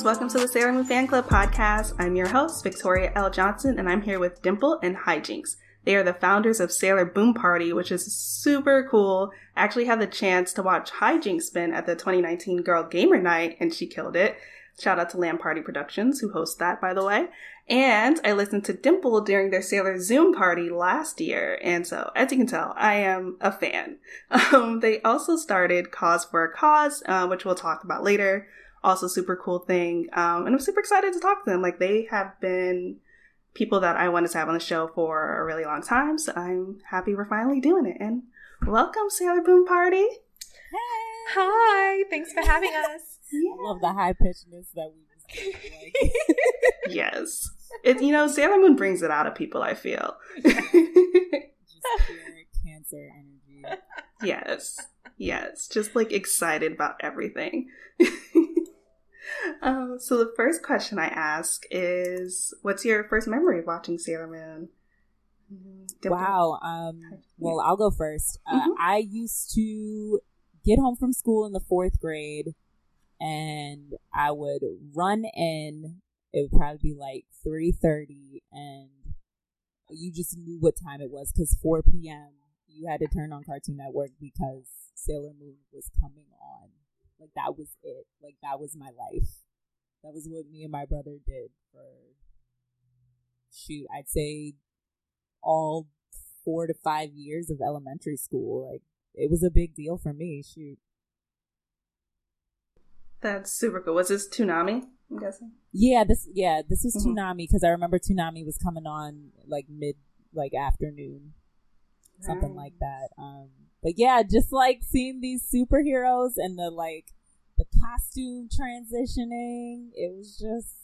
Moonies, welcome to the Sailor Moon Fan Club podcast. I'm your host, Victoria L. Johnson, and I'm here with Dimple and Hijinks. They are the founders of Sailor Boom Party, which is super cool. I actually had the chance to watch Hijinks spin at the 2019 Girl Gamer Night, and she killed it. Shout out to Lamb Party Productions, who host that, by the way. And I listened to Dimple during their Sailor Zoom party last year. And so, as you can tell, I am a fan. Um, they also started Cause for a Cause, uh, which we'll talk about later also super cool thing. Um, and I'm super excited to talk to them. Like they have been people that I wanted to have on the show for a really long time. So I'm happy we're finally doing it. And welcome, Sailor Boom Party. Hey. Hi. Thanks for having us. Yeah. I love the high pitchedness that we just like. yes. It you know, Sailor Moon brings it out of people, I feel. just pure cancer energy. Yes. Yes. Just like excited about everything. Um, so the first question I ask is, what's your first memory of watching Sailor Moon? Wow. Um, well, I'll go first. Uh, mm-hmm. I used to get home from school in the fourth grade, and I would run in. It would probably be like three thirty, and you just knew what time it was because four p.m. You had to turn on Cartoon Network because Sailor Moon was coming on. Like that was it. Like that was my life. That was what me and my brother did for shoot, I'd say all four to five years of elementary school. Like it was a big deal for me. Shoot. That's super cool. Was this Toonami? I'm guessing. Yeah, this yeah this was mm-hmm. Toonami because I remember Toonami was coming on like mid like afternoon, something like that. Um, but yeah, just like seeing these superheroes and the like the costume transitioning, it was just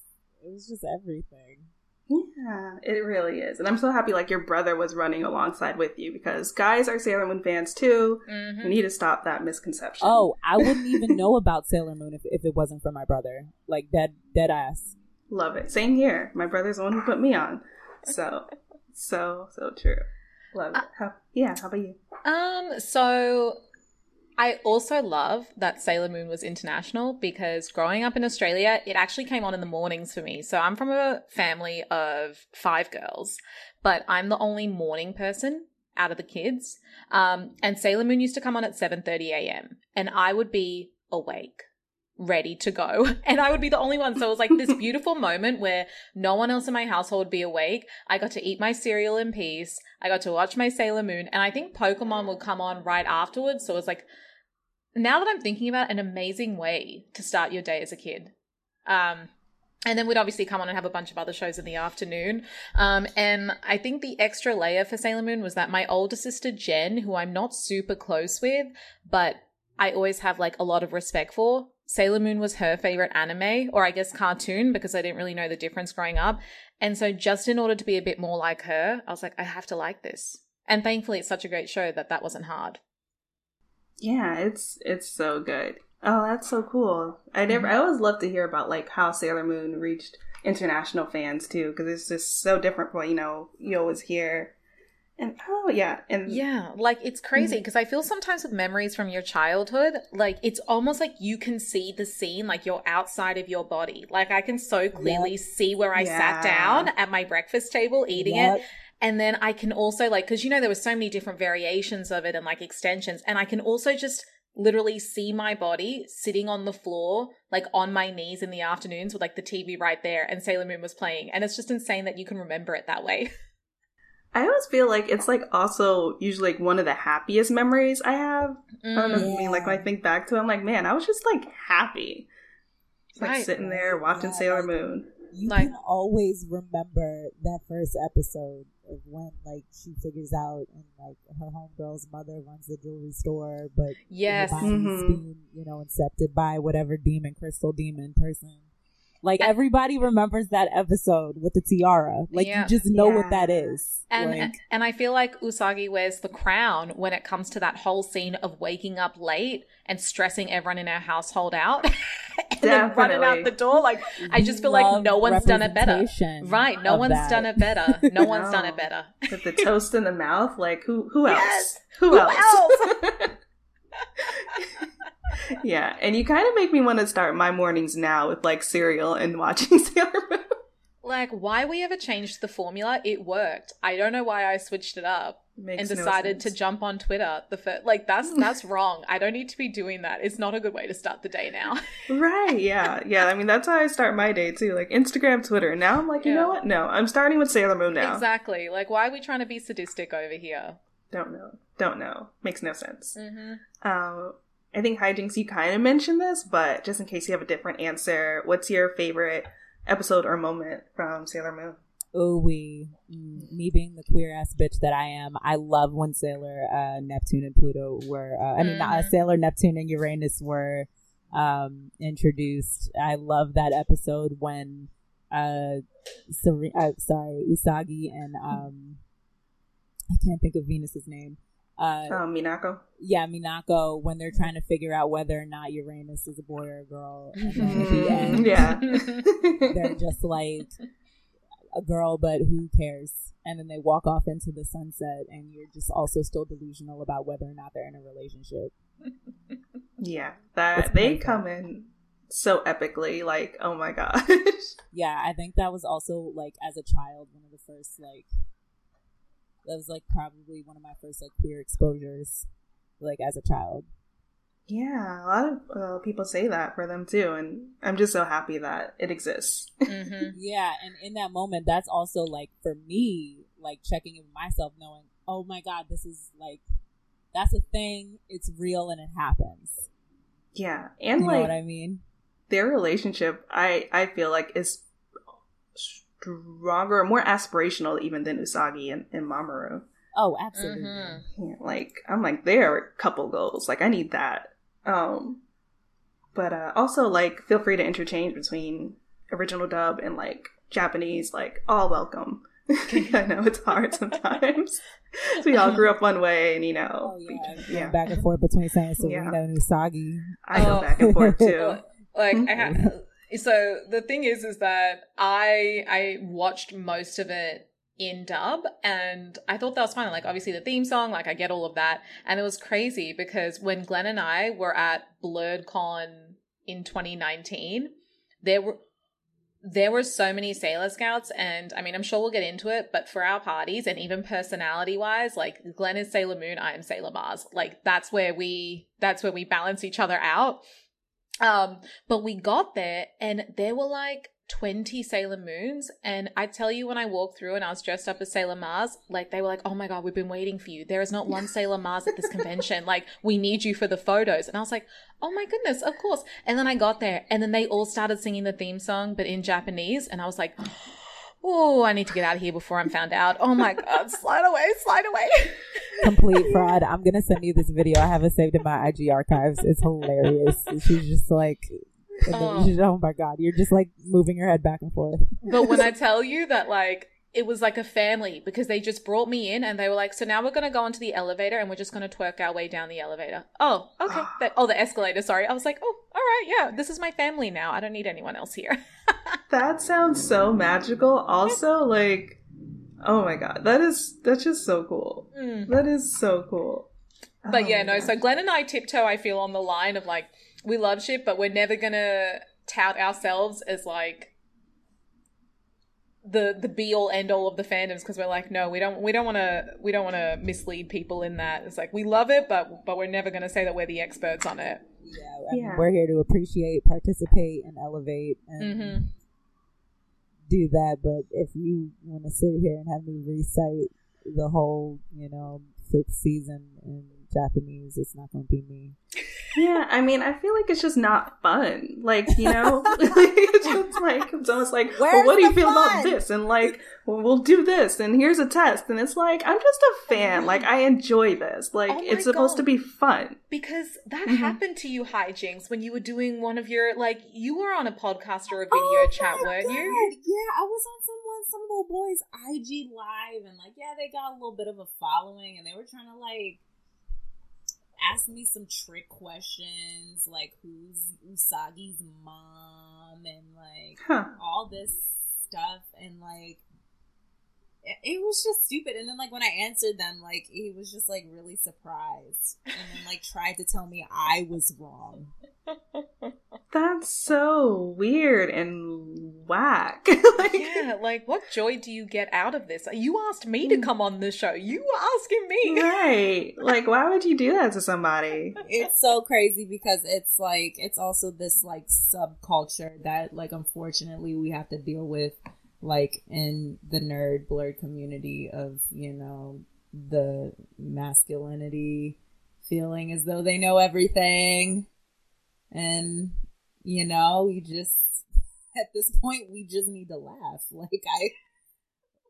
it was just everything. Yeah, it really is. And I'm so happy like your brother was running alongside with you because guys are Sailor Moon fans too. Mm-hmm. We need to stop that misconception. Oh, I wouldn't even know about Sailor Moon if, if it wasn't for my brother. Like dead dead ass. Love it. Same here. My brother's the one who put me on. So so so true. Love it. Uh, how, yeah, how about you? Um, so I also love that Sailor Moon was international because growing up in Australia, it actually came on in the mornings for me. So I'm from a family of five girls, but I'm the only morning person out of the kids. Um, and Sailor Moon used to come on at 7:30 a.m. and I would be awake ready to go. And I would be the only one. So it was like this beautiful moment where no one else in my household would be awake. I got to eat my cereal in peace. I got to watch my Sailor Moon. And I think Pokemon would come on right afterwards. So it was like, now that I'm thinking about an amazing way to start your day as a kid. Um, and then we'd obviously come on and have a bunch of other shows in the afternoon. Um, and I think the extra layer for Sailor Moon was that my older sister Jen, who I'm not super close with, but I always have like a lot of respect for, Sailor Moon was her favorite anime, or I guess cartoon, because I didn't really know the difference growing up. And so, just in order to be a bit more like her, I was like, I have to like this. And thankfully, it's such a great show that that wasn't hard. Yeah, it's it's so good. Oh, that's so cool. I never. Mm-hmm. I always love to hear about like how Sailor Moon reached international fans too, because it's just so different from you know you always hear and oh yeah, and yeah, like it's crazy because mm-hmm. I feel sometimes with memories from your childhood, like it's almost like you can see the scene, like you're outside of your body. Like I can so clearly yep. see where I yeah. sat down at my breakfast table eating yep. it. And then I can also like, cause you know, there were so many different variations of it and like extensions. And I can also just literally see my body sitting on the floor, like on my knees in the afternoons with like the TV right there and Sailor Moon was playing. And it's just insane that you can remember it that way. I always feel like it's like also usually like one of the happiest memories I have. Mm, I don't know. Yeah. I mean, like when I think back to it, I'm like, man, I was just like happy, like right. sitting there watching yeah, Sailor like, Moon. You like, can always remember that first episode of when like she figures out and like her homegirl's mother runs the jewelry store, but yes, mm-hmm. being you know incepted by whatever demon, crystal demon person like everybody remembers that episode with the tiara. Like yeah. you just know yeah. what that is. And like, and I feel like Usagi wears the crown when it comes to that whole scene of waking up late and stressing everyone in our household out. and then running out the door. Like I just feel like no one's done it better. Right. No one's that. done it better. No one's done it oh, better. With the toast in the mouth, like who who else? Yes. Who, who else? else? Yeah, and you kind of make me want to start my mornings now with like cereal and watching Sailor Moon. Like, why we ever changed the formula? It worked. I don't know why I switched it up Makes and decided no to jump on Twitter. The first, like that's that's wrong. I don't need to be doing that. It's not a good way to start the day now. right? Yeah, yeah. I mean, that's how I start my day too. Like Instagram, Twitter. Now I'm like, you yeah. know what? No, I'm starting with Sailor Moon now. Exactly. Like, why are we trying to be sadistic over here? Don't know. Don't know. Makes no sense. Mm-hmm. Um, I think hijinks. You kind of mentioned this, but just in case you have a different answer, what's your favorite? episode or moment from Sailor Moon? Oh, we, mm, me being the queer ass bitch that I am, I love when Sailor uh, Neptune and Pluto were, uh, I mean, not uh. Sailor Neptune and Uranus were um, introduced. I love that episode when, uh, uh, sorry, Usagi and um, I can't think of Venus's name uh, um, Minako. Yeah, Minako. When they're trying to figure out whether or not Uranus is a boy or a girl, end, yeah, they're just like a girl, but who cares? And then they walk off into the sunset, and you're just also still delusional about whether or not they're in a relationship. Yeah, that they come in so epically, like oh my gosh. yeah, I think that was also like as a child one of the first like that was like probably one of my first like queer exposures, like as a child. Yeah, a lot of uh, people say that for them too, and I'm just so happy that it exists. mm-hmm. Yeah, and in that moment, that's also like for me, like checking in with myself, knowing, oh my god, this is like that's a thing. It's real and it happens. Yeah, and you like what I mean, their relationship, I I feel like is stronger, more aspirational even than Usagi and, and Mamoru. Oh, absolutely. Mm-hmm. Yeah, like I'm like they're a couple goals. Like I need that. Um, but uh, also like feel free to interchange between original dub and like Japanese. Like all welcome. I know it's hard sometimes. we all grew up one way, and you know, oh, yeah. yeah. back and forth between saying Serena yeah. and Usagi. I go oh. back and forth too. like I have so the thing is is that i i watched most of it in dub and i thought that was fine. Like obviously the theme song like i get all of that. And it was crazy because when glenn and i were at blerdcon in 2019 there were there were so many sailor scouts and i mean i'm sure we'll get into it but for our parties and even personality wise like glenn is sailor moon i am sailor mars. Like that's where we that's where we balance each other out um, but we got there and there were like 20 Sailor Moons. And I tell you, when I walked through and I was dressed up as Sailor Mars, like they were like, oh my God, we've been waiting for you. There is not one Sailor Mars at this convention. Like, we need you for the photos. And I was like, oh my goodness, of course. And then I got there and then they all started singing the theme song, but in Japanese. And I was like, oh, I need to get out of here before I'm found out. Oh my God, slide away, slide away. Complete fraud. I'm going to send you this video. I have it saved in my IG archives. It's hilarious. She's just like, oh. oh my God, you're just like moving your head back and forth. But when I tell you that, like, it was like a family because they just brought me in and they were like, so now we're going to go onto the elevator and we're just going to twerk our way down the elevator. Oh, okay. that, oh, the escalator. Sorry. I was like, oh, all right. Yeah, this is my family now. I don't need anyone else here. That sounds so magical. Also, like, oh my God, that is, that's just so cool. Mm. That is so cool. But oh yeah, no. So Glenn and I tiptoe, I feel, on the line of like, we love shit, but we're never to tout ourselves as like, the the be all end all of the fandoms because we're like no we don't we don't want to we don't want to mislead people in that it's like we love it but but we're never going to say that we're the experts on it yeah, I mean, yeah. we're here to appreciate participate and elevate and mm-hmm. do that but if you want to sit here and have me recite the whole you know fifth season in Japanese, it's not going to be me. Yeah, I mean, I feel like it's just not fun. Like, you know, it's just like it's almost like, Where's well, what do you feel fun? about this? And like, well, we'll do this, and here's a test, and it's like, I'm just a fan. Like, I enjoy this. Like, oh it's supposed God. to be fun. Because that mm-hmm. happened to you, hijinks, when you were doing one of your like, you were on a podcast or a video oh chat, weren't you? Yeah, I was on someone, some little boys' IG live, and like, yeah, they got a little bit of a following, and they were trying to like ask me some trick questions like who's Usagi's mom and like huh. all this stuff and like it was just stupid. And then like when I answered them, like he was just like really surprised, and then like tried to tell me I was wrong. That's so weird and whack. like, yeah, like what joy do you get out of this? You asked me to mm. come on the show. You were asking me. Right. Like why would you do that to somebody? It's so crazy because it's like it's also this like subculture that like unfortunately we have to deal with like in the nerd blerd community of, you know, the masculinity feeling as though they know everything. And, you know, we just, at this point, we just need to laugh. Like, I,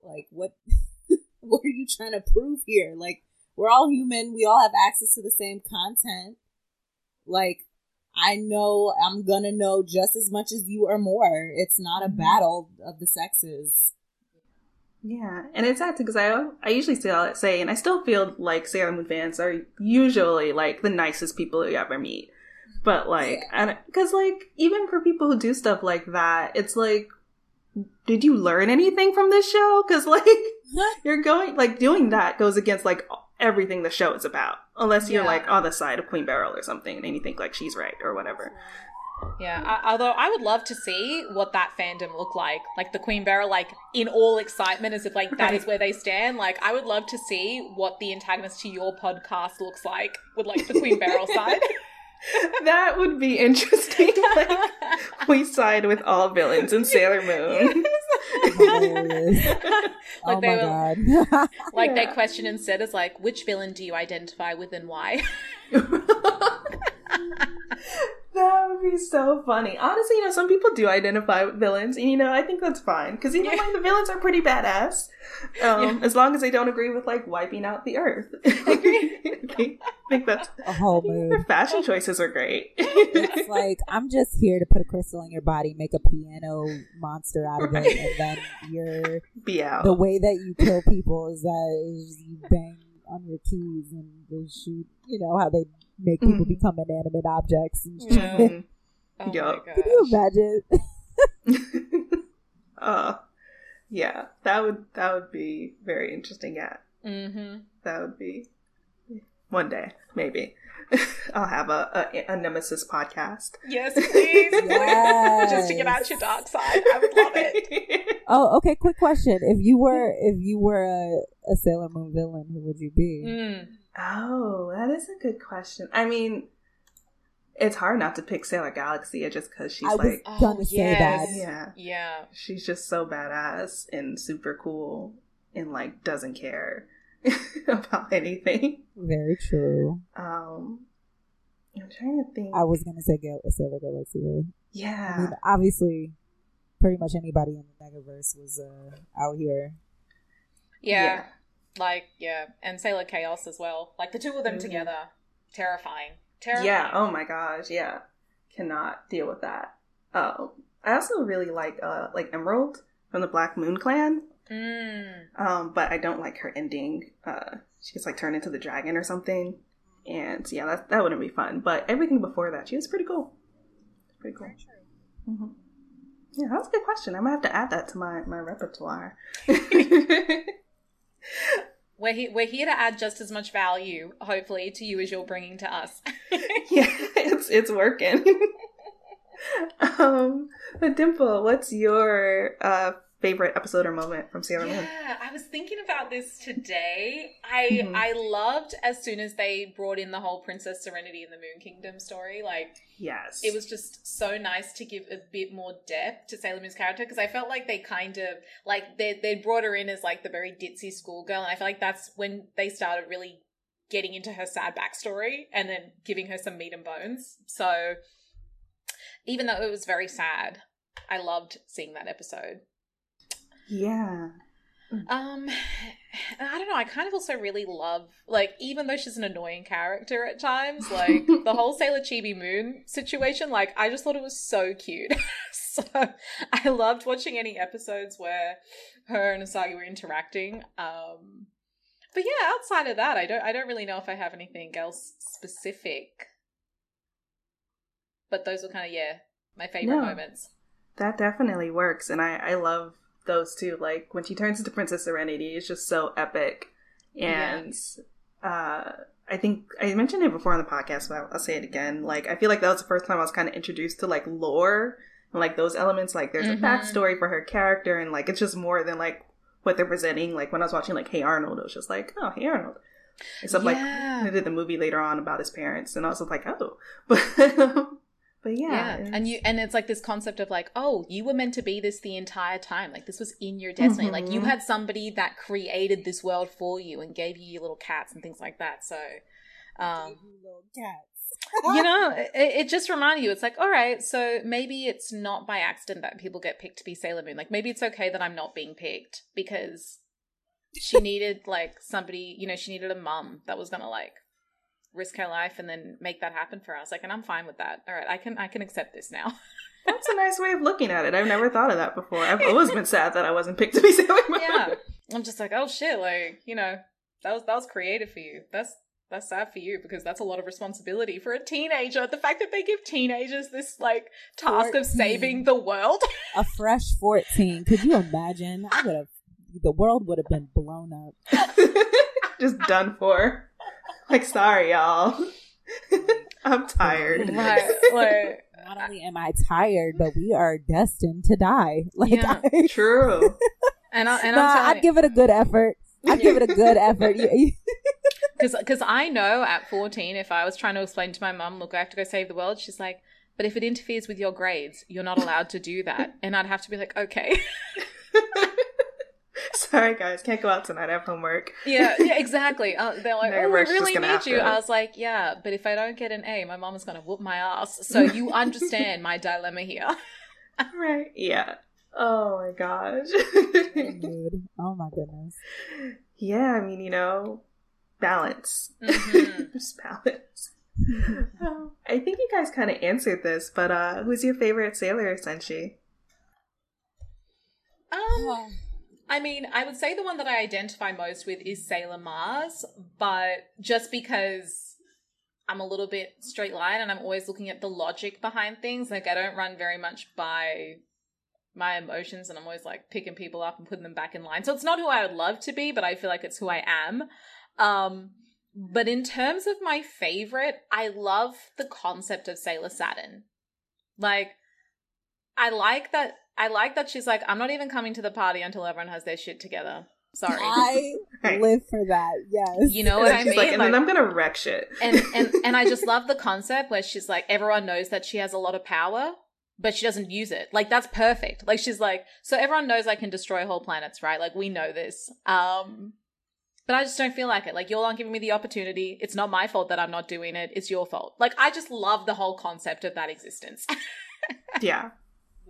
like, what, what are you trying to prove here? Like, we're all human. We all have access to the same content. Like, I know I'm gonna know just as much as you or more. It's not a mm-hmm. battle of the sexes. Yeah, and it's sad because I I usually still say, and I still feel like Sailor Moon fans are usually like the nicest people you ever meet. But like, because like even for people who do stuff like that, it's like, did you learn anything from this show? Because like you're going like doing that goes against like everything the show is about, unless you're yeah. like on the side of Queen Beryl or something, and you think like she's right or whatever. Yeah, I, although I would love to see what that fandom looked like, like the Queen Beryl, like in all excitement, as if like that right. is where they stand. Like, I would love to see what the antagonist to your podcast looks like with like the Queen Beryl side. that would be interesting. Like, we side with all villains in Sailor Moon. like oh they my were, god! like yeah. their question instead is like, which villain do you identify with and why? That would be so funny. Honestly, you know, some people do identify with villains, and you know, I think that's fine because even yeah. like the villains are pretty badass, um, yeah. as long as they don't agree with like wiping out the earth. I think that's a whole mood. Their fashion choices are great. it's like I'm just here to put a crystal in your body, make a piano monster out of right. it, and then you're be out. The way that you kill people is that you bang on your keys and they shoot. You know how they make people mm. become inanimate objects. And mm. oh yep. Can you imagine? uh, yeah, that would that would be very interesting. Yeah, mm-hmm. that would be one day maybe. I'll have a, a, a nemesis podcast. Yes, please. yes. Just to get out your dark side. I would love it. Oh, okay. Quick question: If you were if you were a, a Sailor Moon villain, who would you be? Mm. Oh, that is a good question. I mean, it's hard not to pick Sailor Galaxia just because she's I like, was gonna oh, say yes. that. Yeah, yeah, she's just so badass and super cool and like doesn't care about anything. Very true. Um, I'm trying to think. I was gonna say Gal- Sailor Galaxia. Yeah, I mean, obviously, pretty much anybody in the Megaverse was uh, out here. yeah. yeah like, yeah, and Sailor Chaos as well. Like the two of them mm-hmm. together, terrifying. Terrifying. Yeah. Oh my gosh. Yeah. Cannot deal with that. Oh, I also really like uh like Emerald from the Black Moon Clan. Mm. Um, but I don't like her ending. Uh, she gets like turned into the dragon or something, and yeah, that that wouldn't be fun. But everything before that, she was pretty cool. Pretty cool. Mm-hmm. Yeah, that's a good question. I might have to add that to my my repertoire. We're, he- we're here to add just as much value, hopefully, to you as you're bringing to us. yeah, it's it's working. um, but Dimple, what's your uh, favorite episode or moment from Sailor Moon? Yeah, I was thinking about this today. I mm-hmm. I loved as soon as they brought in the whole Princess Serenity in the Moon Kingdom story. Like, yes, it was just so nice to give a bit more depth to Sailor Moon's character because I felt like they kind of like they they brought her in as like the very ditzy schoolgirl, and I feel like that's when they started really getting into her sad backstory and then giving her some meat and bones. So even though it was very sad, I loved seeing that episode. Yeah. Um, I don't know. I kind of also really love, like, even though she's an annoying character at times, like the whole Sailor Chibi Moon situation. Like, I just thought it was so cute. so I loved watching any episodes where her and Usagi were interacting. Um, but yeah, outside of that, I don't. I don't really know if I have anything else specific. But those were kind of yeah my favorite no, moments. That definitely works, and I I love those two. Like when she turns into Princess Serenity, it's just so epic. And yeah. uh, I think I mentioned it before on the podcast, but I'll say it again. Like I feel like that was the first time I was kind of introduced to like lore and like those elements. Like there's mm-hmm. a backstory for her character, and like it's just more than like what they're presenting. Like when I was watching like Hey Arnold, it was just like, oh Hey Arnold. Except yeah. like they did the movie later on about his parents, and I was like, oh, but but yeah, yeah. and you and it's like this concept of like, oh, you were meant to be this the entire time. Like this was in your destiny. Mm-hmm. Like you mm-hmm. had somebody that created this world for you and gave you your little cats and things like that. So, um, little cats you know, it, it, just reminded you, it's like, all right, so maybe it's not by accident that people get picked to be Sailor Moon. Like, maybe it's okay that I'm not being picked because she needed, like, somebody, you know, she needed a mum that was gonna, like, risk her life and then make that happen for us. Like, and I'm fine with that. All right, I can, I can accept this now. That's a nice way of looking at it. I've never thought of that before. I've always been sad that I wasn't picked to be Sailor Moon. Yeah. I'm just like, oh shit, like, you know, that was, that was creative for you. That's, that's sad for you because that's a lot of responsibility for a teenager. The fact that they give teenagers this like task 14. of saving the world. a fresh 14. Could you imagine? I would have the world would have been blown up. Just done for. Like sorry y'all. I'm tired. Right, like, not only am I tired, but we are destined to die. Like yeah, I, true. and I, and nah, I'd give it a good effort. I'd give it a good effort. Because because I know at 14, if I was trying to explain to my mum, look, I have to go save the world, she's like, but if it interferes with your grades, you're not allowed to do that. And I'd have to be like, okay. Sorry, guys, can't go out tonight. I have homework. Yeah, yeah, exactly. Uh, they're like, oh, we really need you. To. I was like, yeah, but if I don't get an A, my mom is going to whoop my ass. So you understand my dilemma here. right. Yeah. Oh my gosh. Oh my goodness. Yeah, I mean, you know, balance. Mm-hmm. Just balance. um, I think you guys kind of answered this, but uh who's your favorite sailor, Senshi? Um, I mean, I would say the one that I identify most with is Sailor Mars, but just because I'm a little bit straight line and I'm always looking at the logic behind things, like I don't run very much by my emotions and I'm always like picking people up and putting them back in line. So it's not who I would love to be, but I feel like it's who I am. Um, but in terms of my favorite, I love the concept of Sailor Saturn. Like, I like that. I like that she's like, I'm not even coming to the party until everyone has their shit together. Sorry. I live for that. Yes. You know what I mean? Like, and like, then I'm gonna wreck shit. and and and I just love the concept where she's like, everyone knows that she has a lot of power, but she doesn't use it. Like that's perfect. Like she's like, so everyone knows I can destroy whole planets, right? Like we know this. Um but I just don't feel like it. Like y'all aren't giving me the opportunity. It's not my fault that I'm not doing it. It's your fault. Like I just love the whole concept of that existence. yeah.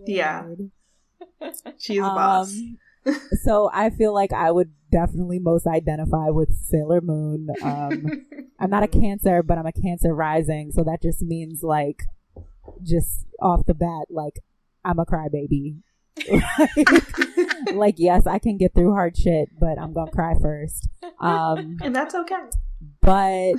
Yeah. She's a boss. Um, so I feel like I would definitely most identify with Sailor Moon. Um, I'm not a Cancer, but I'm a Cancer rising, so that just means like, just off the bat, like I'm a crybaby like, like, yes, I can get through hard shit, but I'm gonna cry first. Um, and that's okay. But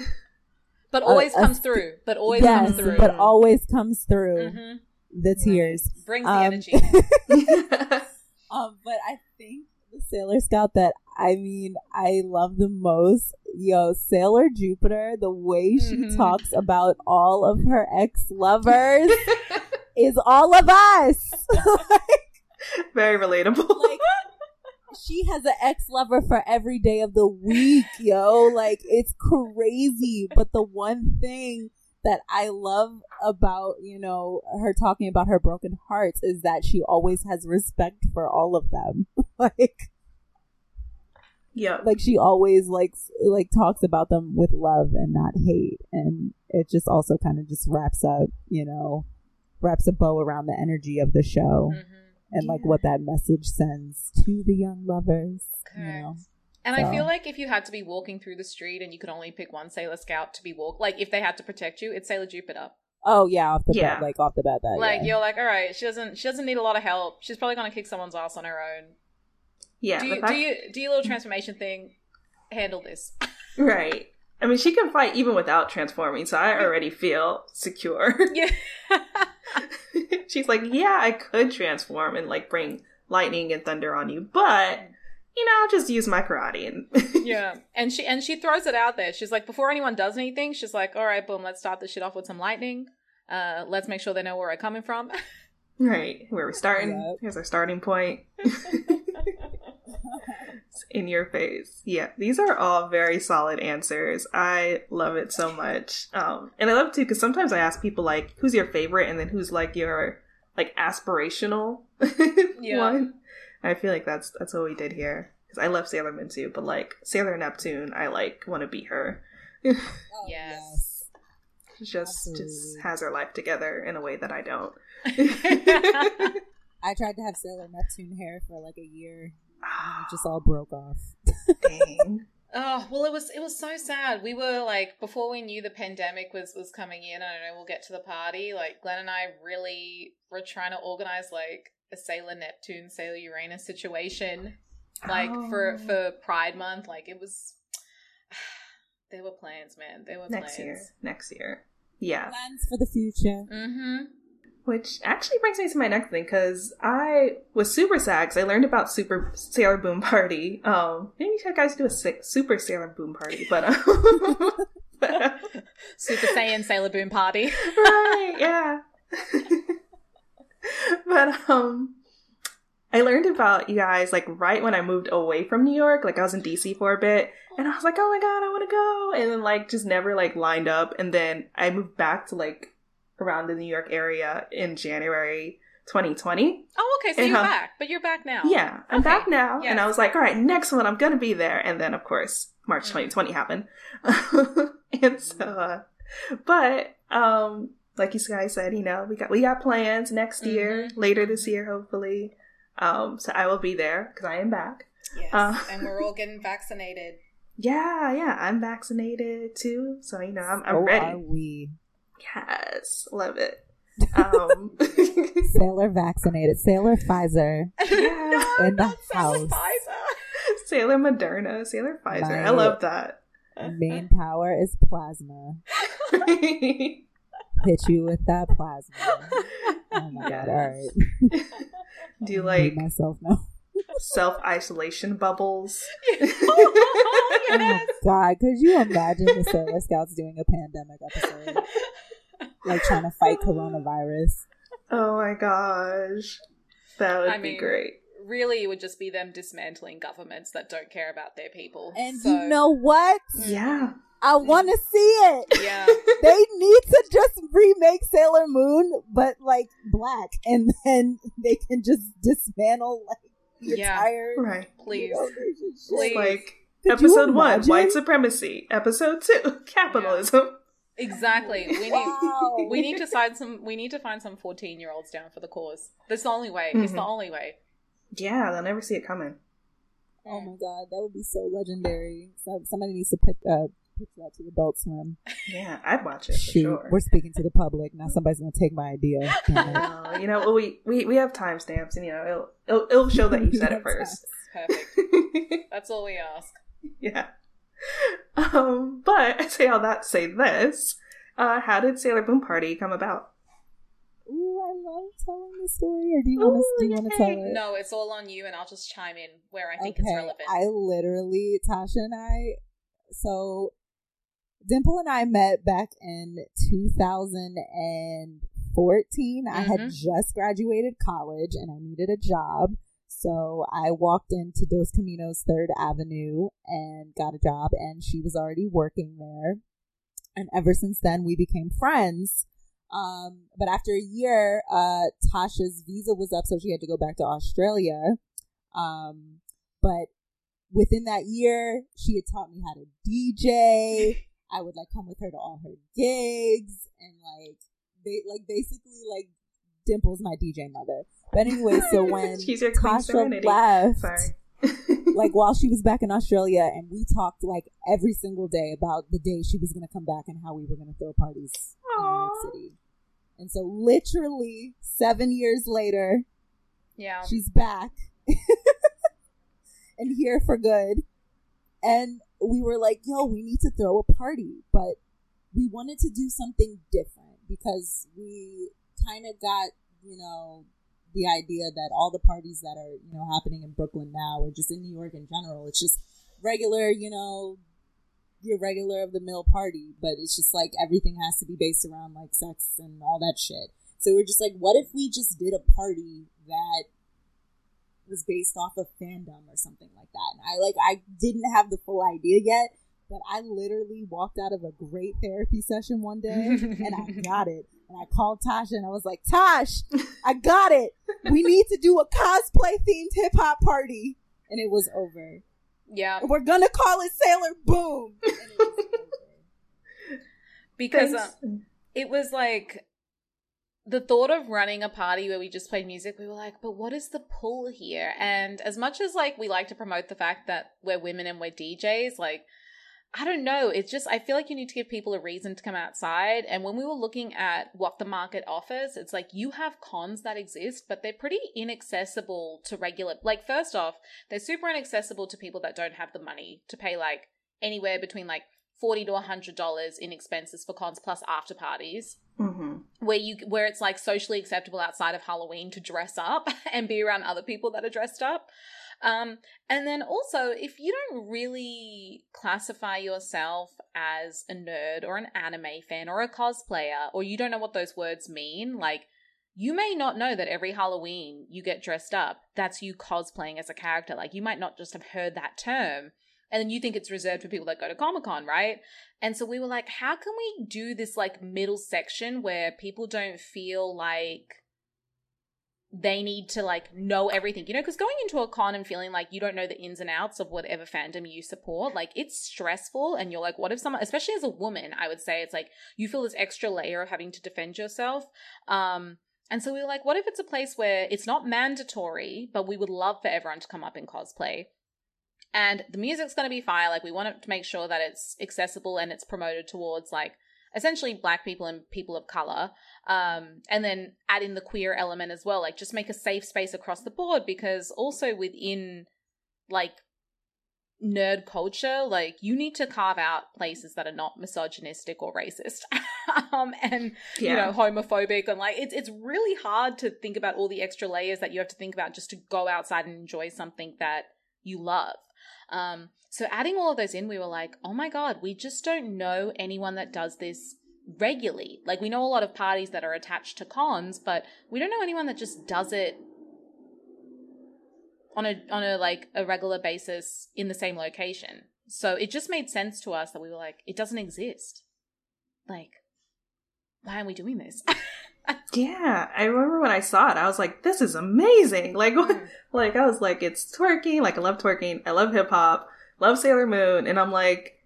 but always uh, comes uh, through. But always yes, comes through. But always comes through. Mm-hmm. The tears right. brings the um, energy. um, but I think the Sailor Scout that I mean I love the most, yo, Sailor Jupiter. The way she mm-hmm. talks about all of her ex lovers is all of us. like, Very relatable. Like, she has an ex lover for every day of the week, yo. Like, it's crazy. But the one thing that I love about, you know, her talking about her broken hearts is that she always has respect for all of them. like, yeah. Like she always likes like talks about them with love and not hate. And it just also kind of just wraps up, you know, wraps a bow around the energy of the show. Mm-hmm and yeah. like what that message sends to the young lovers. Correct. You know? And so. I feel like if you had to be walking through the street and you could only pick one Sailor Scout to be walk, like if they had to protect you, it's Sailor Jupiter. Oh yeah, off the yeah. bat, like off the bat, that like yeah. you're like, all right, she doesn't, she doesn't need a lot of help. She's probably gonna kick someone's ass on her own. Yeah. Do you, fact- do you do your little transformation thing? Handle this. right. I mean, she can fight even without transforming, so I already feel secure. Yeah. She's like, yeah, I could transform and like bring lightning and thunder on you, but you know, just use my karate and yeah. And she and she throws it out there. She's like, before anyone does anything, she's like, all right, boom, let's start this shit off with some lightning. Uh, let's make sure they know where we're coming from. right, where we're starting. Yep. Here's our starting point. in your face. Yeah, these are all very solid answers. I love it so much. Um, and I love too because sometimes I ask people like, "Who's your favorite?" and then who's like your like aspirational yeah. one. I feel like that's that's what we did here because I love Sailor Moon too, but like Sailor Neptune, I like want to be her. oh, yes. Just Absolutely. just has her life together in a way that I don't. I tried to have Sailor Neptune hair for like a year. And it just all broke off. Dang. Oh well, it was it was so sad. We were like before we knew the pandemic was was coming in. I don't know. We'll get to the party. Like Glenn and I really were trying to organize like a Sailor Neptune, Sailor Uranus situation, like oh. for for Pride Month. Like it was. There were plans, man. There were next plans. year. Next year, yeah. Plans for the future. Mm-hmm. Which actually brings me to my next thing because I was super sad because I learned about Super Sailor Boom Party. Um, maybe you guys do a Super Sailor Boom Party, but, um, but Super Saiyan Sailor Boom Party, right? Yeah. but um, I learned about you guys like right when I moved away from New York. Like I was in DC for a bit, and I was like, "Oh my god, I want to go!" And then like just never like lined up. And then I moved back to like around the New York area in January 2020. Oh, okay. So and you're back, but you're back now. Yeah, I'm okay. back now. Yes. And I was like, all right, next one, I'm going to be there. And then, of course, March mm-hmm. 2020 happened. and so, uh, but, um, like you guys said, you know, we got, we got plans next mm-hmm. year, later this mm-hmm. year, hopefully. Um, so I will be there because I am back. Yes. Uh, and we're all getting vaccinated. Yeah, yeah, I'm vaccinated too. So, you know, I'm, I'm ready. Are we? Yes, love it. Um, Sailor vaccinated. Sailor Pfizer. Yeah. in the house. Sailor Pfizer. Sailor Moderna. Sailor Pfizer. My I love that. Main power is plasma. Hit you with that plasma. Oh my yes. god! All right. Do you like myself now? self isolation bubbles. oh, oh yes. oh God, could you imagine the Sailor Scouts doing a pandemic episode? like trying to fight coronavirus. Oh my gosh. That would I be mean, great. Really, it would just be them dismantling governments that don't care about their people. And so. you know what? Yeah. I want to see it. Yeah. they need to just remake Sailor Moon, but like black, and then they can just dismantle like the yeah. entire right. Please, please. Like Could episode one, white supremacy. Episode two, capitalism. Yeah. Exactly. We need wow. need we need to find some we need to find some fourteen year olds down for the cause. That's the only way. Mm-hmm. It's the mm-hmm. only way. Yeah, they'll never see it coming. Oh my god, that would be so legendary. So somebody needs to pick uh pitch that to Adult Swim. Yeah, I'd watch it. Shoot, sure. we're speaking to the public now. Somebody's gonna take my idea. no, you know, well, we we we have timestamps, and you know, it'll it'll, it'll show that you said it first. Perfect. That's all we ask. Yeah. Um, but I say all that say this. Uh, how did Sailor Boom Party come about? Ooh, I love telling the story. Or do you want to? Do you want to tell it? No, it's all on you, and I'll just chime in where I think okay. it's relevant. I literally, Tasha and I. So, Dimple and I met back in 2014. Mm-hmm. I had mm-hmm. just graduated college, and I needed a job. So I walked into Dos Caminos Third Avenue and got a job, and she was already working there. And ever since then, we became friends. Um, but after a year, uh, Tasha's visa was up, so she had to go back to Australia. Um, but within that year, she had taught me how to DJ. I would like come with her to all her gigs and like, they like basically like Dimple's my DJ mother. But anyway, so when She's your Tasha left, like while she was back in Australia, and we talked like every single day about the day she was going to come back and how we were going to throw parties Aww. in New York City. And so, literally seven years later, yeah, she's back and here for good. And we were like, "Yo, we need to throw a party," but we wanted to do something different because we kind of got, you know, the idea that all the parties that are you know happening in Brooklyn now or just in New York in general, it's just regular, you know, your regular of the mill party, but it's just like everything has to be based around like sex and all that shit. So we're just like, what if we just did a party that was based off of fandom or something like that? And I like, I didn't have the full idea yet, but I literally walked out of a great therapy session one day and I got it. And I called Tasha and I was like, Tosh, I got it. We need to do a cosplay themed hip hop party. And it was over. Yeah. We're gonna call it Sailor Boom. because uh, it was like the thought of running a party where we just played music, we were like, but what is the pull here? And as much as like we like to promote the fact that we're women and we're DJs, like I don't know. It's just, I feel like you need to give people a reason to come outside. And when we were looking at what the market offers, it's like you have cons that exist, but they're pretty inaccessible to regular. Like, first off, they're super inaccessible to people that don't have the money to pay like anywhere between like 40 to $100 in expenses for cons plus after parties. Mm-hmm. Where you where it's like socially acceptable outside of Halloween to dress up and be around other people that are dressed up. Um, and then also, if you don't really classify yourself as a nerd or an anime fan or a cosplayer, or you don't know what those words mean, like, you may not know that every Halloween you get dressed up, that's you cosplaying as a character. Like, you might not just have heard that term. And then you think it's reserved for people that go to Comic Con, right? And so we were like, how can we do this like middle section where people don't feel like they need to like know everything, you know, because going into a con and feeling like you don't know the ins and outs of whatever fandom you support, like it's stressful. And you're like, what if someone, especially as a woman, I would say it's like you feel this extra layer of having to defend yourself. Um, and so we were like, what if it's a place where it's not mandatory, but we would love for everyone to come up in cosplay? And the music's going to be fire. Like, we want to make sure that it's accessible and it's promoted towards like essentially black people and people of color um, and then add in the queer element as well like just make a safe space across the board because also within like nerd culture like you need to carve out places that are not misogynistic or racist um, and yeah. you know homophobic and like it's it's really hard to think about all the extra layers that you have to think about just to go outside and enjoy something that you love um, so adding all of those in, we were like, oh my God, we just don't know anyone that does this regularly. Like we know a lot of parties that are attached to cons, but we don't know anyone that just does it on a on a like a regular basis in the same location. So it just made sense to us that we were like, it doesn't exist. Like, why aren't we doing this? yeah, I remember when I saw it, I was like, "This is amazing!" Like, mm. like I was like, "It's twerking." Like, I love twerking. I love hip hop. Love Sailor Moon, and I'm like,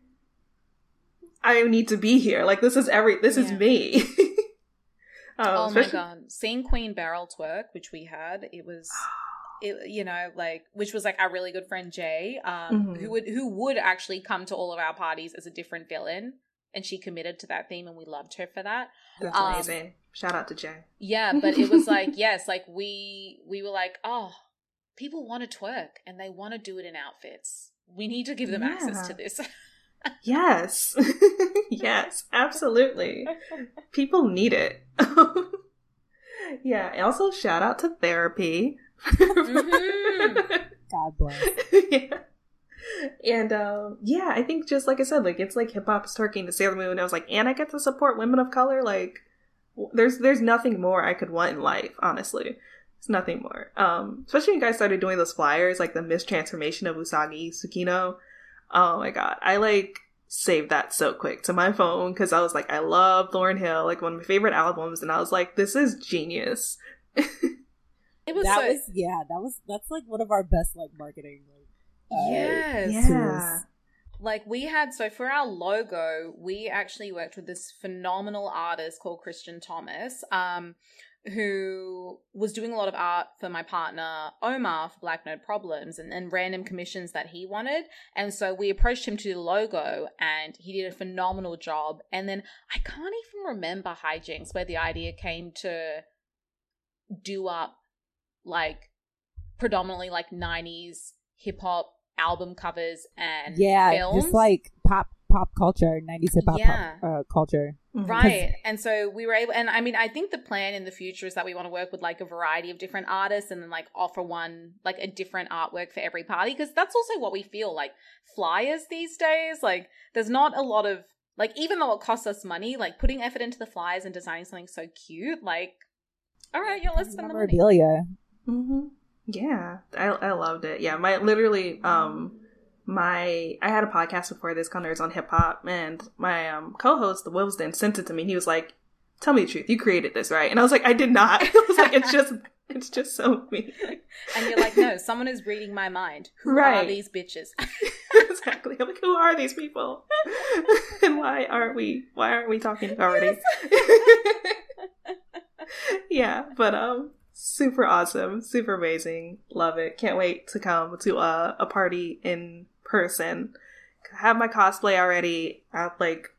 I need to be here. Like, this is every. This yeah. is me. um, oh my god, seeing Queen Beryl twerk, which we had, it was. It, you know, like which was like our really good friend Jay, um, mm-hmm. who would who would actually come to all of our parties as a different villain, and she committed to that theme, and we loved her for that. That's um, amazing. Shout out to Jay. Yeah, but it was like, yes, like we we were like, oh, people want to twerk and they want to do it in outfits. We need to give them yeah. access to this. yes. yes, absolutely. People need it. yeah, also shout out to therapy. mm-hmm. God bless. yeah. And um, yeah, I think just like I said, like it's like hip hop is twerking to Sailor Moon. I was like, and I get to support women of color. Like, there's there's nothing more I could want in life, honestly. It's nothing more. Um, especially when you guys started doing those flyers, like the mistransformation of Usagi Tsukino. Oh my god, I like saved that so quick to my phone because I was like, I love Lauryn Hill, like one of my favorite albums, and I was like, this is genius. it was that so- was yeah, that was that's like one of our best like marketing. Like, yes, yeah. Like we had so for our logo, we actually worked with this phenomenal artist called Christian Thomas. Um, who was doing a lot of art for my partner Omar for Black Nerd Problems and, and random commissions that he wanted. And so we approached him to do the logo and he did a phenomenal job. And then I can't even remember hijinks where the idea came to do up like predominantly like 90s hip hop album covers and yeah, films. just like pop pop culture, 90s hip hop yeah. uh, culture. Mm-hmm. Right. And so we were able, and I mean, I think the plan in the future is that we want to work with like a variety of different artists and then like offer one, like a different artwork for every party. Cause that's also what we feel like flyers these days. Like, there's not a lot of, like, even though it costs us money, like putting effort into the flyers and designing something so cute, like, all right, yeah, let's spend the money. Mm-hmm. Yeah, I, I loved it. Yeah, my literally, um, my I had a podcast before this called Nerds on Hip Hop, and my um, co-host, the Wilsden, sent it to me. He was like, "Tell me the truth, you created this, right?" And I was like, "I did not." I was like, "It's just, it's just so me." And you're like, "No, someone is reading my mind. Who right. are these bitches?" exactly. I'm like, "Who are these people? and why aren't we? Why aren't we talking already?" Yes. yeah, but um, super awesome, super amazing. Love it. Can't wait to come to a, a party in person. I have my cosplay already. I have like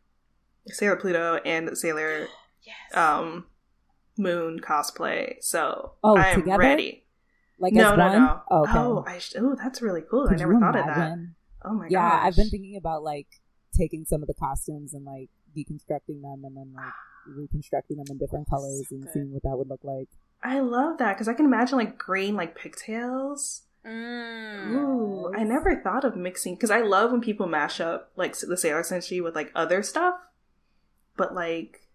Sailor Pluto and Sailor yes. um Moon cosplay. So oh, I'm together? ready. Like no, no, one? no. Oh, okay. oh, I sh- oh, that's really cool. Could I never thought imagine? of that. Oh my god. yeah, gosh. I've been thinking about like taking some of the costumes and like deconstructing them and then like reconstructing them in different colors so and seeing what that would look like. I love that because I can imagine like green like pigtails Mm. Ooh, I never thought of mixing because I love when people mash up like the Sailor Senshi with like other stuff, but like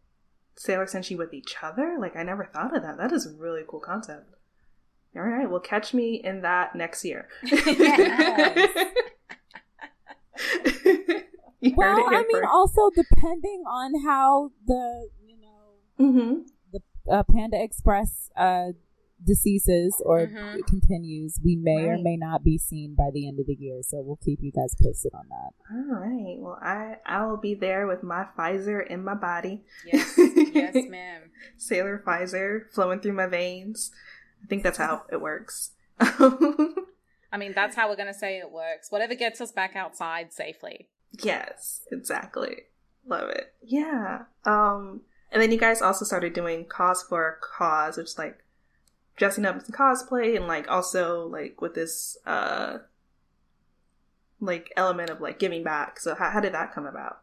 Sailor Senshi with each other. Like I never thought of that. That is a really cool concept. All right, well, catch me in that next year. well, I mean, first. also depending on how the you know mm-hmm. The uh, Panda Express uh, deceases or mm-hmm. continues, we may right. or may not be seen by the end of the year. So we'll keep you guys posted on that. All right. Well, I I will be there with my Pfizer in my body. Yes, yes, ma'am. Sailor Pfizer flowing through my veins. I think that's how it works. I mean, that's how we're going to say it works. Whatever gets us back outside safely. Yes, exactly. Love it. Yeah. Um and then you guys also started doing cause for a cause, which is like dressing up as cosplay and like also like with this uh like element of like giving back. So how, how did that come about?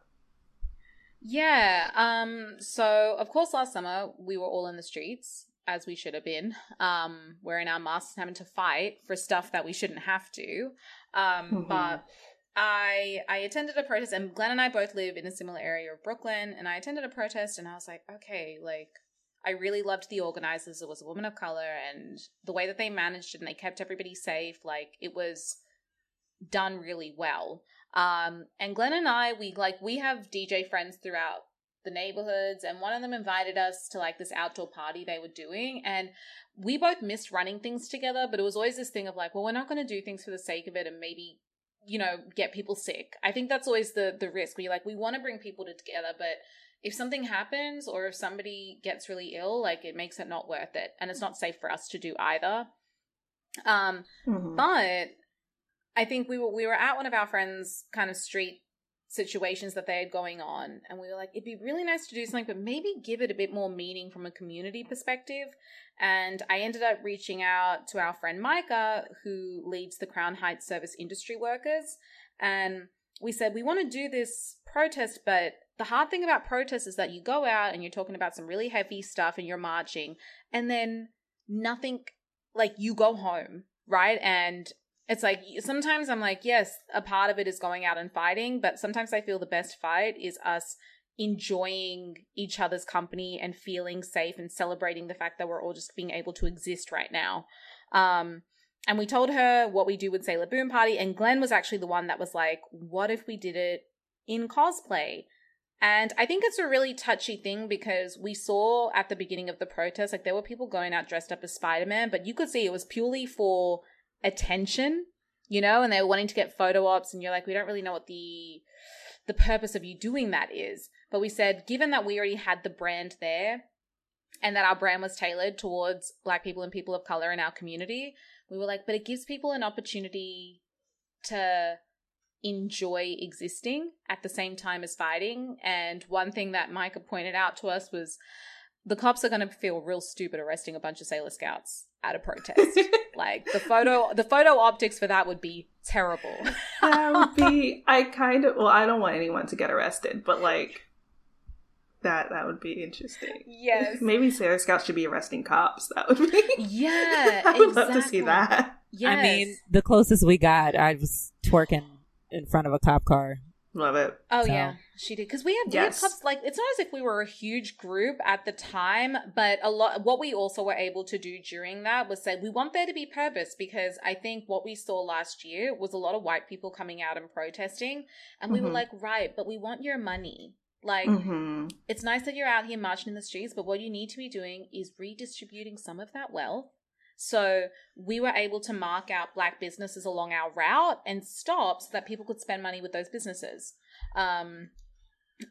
Yeah. Um so of course last summer we were all in the streets as we should have been, um, wearing our masks having to fight for stuff that we shouldn't have to. Um, mm-hmm. but I I attended a protest and Glenn and I both live in a similar area of Brooklyn and I attended a protest and I was like, okay, like I really loved the organizers. It was a woman of color and the way that they managed it and they kept everybody safe. Like it was done really well. Um, and Glenn and I, we like, we have DJ friends throughout the neighborhoods and one of them invited us to like this outdoor party they were doing and we both missed running things together but it was always this thing of like well we're not going to do things for the sake of it and maybe you know get people sick i think that's always the the risk where you're like we want to bring people together but if something happens or if somebody gets really ill, like it makes it not worth it. And it's not safe for us to do either. Um, mm-hmm. but I think we were we were at one of our friends' kind of street situations that they had going on, and we were like, it'd be really nice to do something, but maybe give it a bit more meaning from a community perspective. And I ended up reaching out to our friend Micah, who leads the Crown Heights Service Industry Workers, and we said we want to do this protest, but the hard thing about protests is that you go out and you're talking about some really heavy stuff and you're marching and then nothing like you go home right and it's like sometimes i'm like yes a part of it is going out and fighting but sometimes i feel the best fight is us enjoying each other's company and feeling safe and celebrating the fact that we're all just being able to exist right now um and we told her what we do with Sailor Boom Party, and Glenn was actually the one that was like, What if we did it in cosplay? And I think it's a really touchy thing because we saw at the beginning of the protest, like there were people going out dressed up as Spider Man, but you could see it was purely for attention, you know, and they were wanting to get photo ops, and you're like, we don't really know what the the purpose of you doing that is. But we said, given that we already had the brand there and that our brand was tailored towards black people and people of color in our community, we were like, but it gives people an opportunity to enjoy existing at the same time as fighting. And one thing that Micah pointed out to us was the cops are going to feel real stupid arresting a bunch of Sailor Scouts at a protest. like the photo, the photo optics for that would be terrible. that would be. I kind of. Well, I don't want anyone to get arrested, but like that that would be interesting. Yes. Maybe Sailor Scouts should be arresting cops. That would be Yeah. I would exactly. love to see that. Yes. I mean, the closest we got, I was twerking in front of a cop car. Love it. Oh so. yeah, she did because we had yes. we had Like it's not as if we were a huge group at the time, but a lot. What we also were able to do during that was say we want there to be purpose because I think what we saw last year was a lot of white people coming out and protesting, and we mm-hmm. were like, right, but we want your money. Like, mm-hmm. it's nice that you're out here marching in the streets, but what you need to be doing is redistributing some of that wealth. So we were able to mark out black businesses along our route and stop so that people could spend money with those businesses. Um,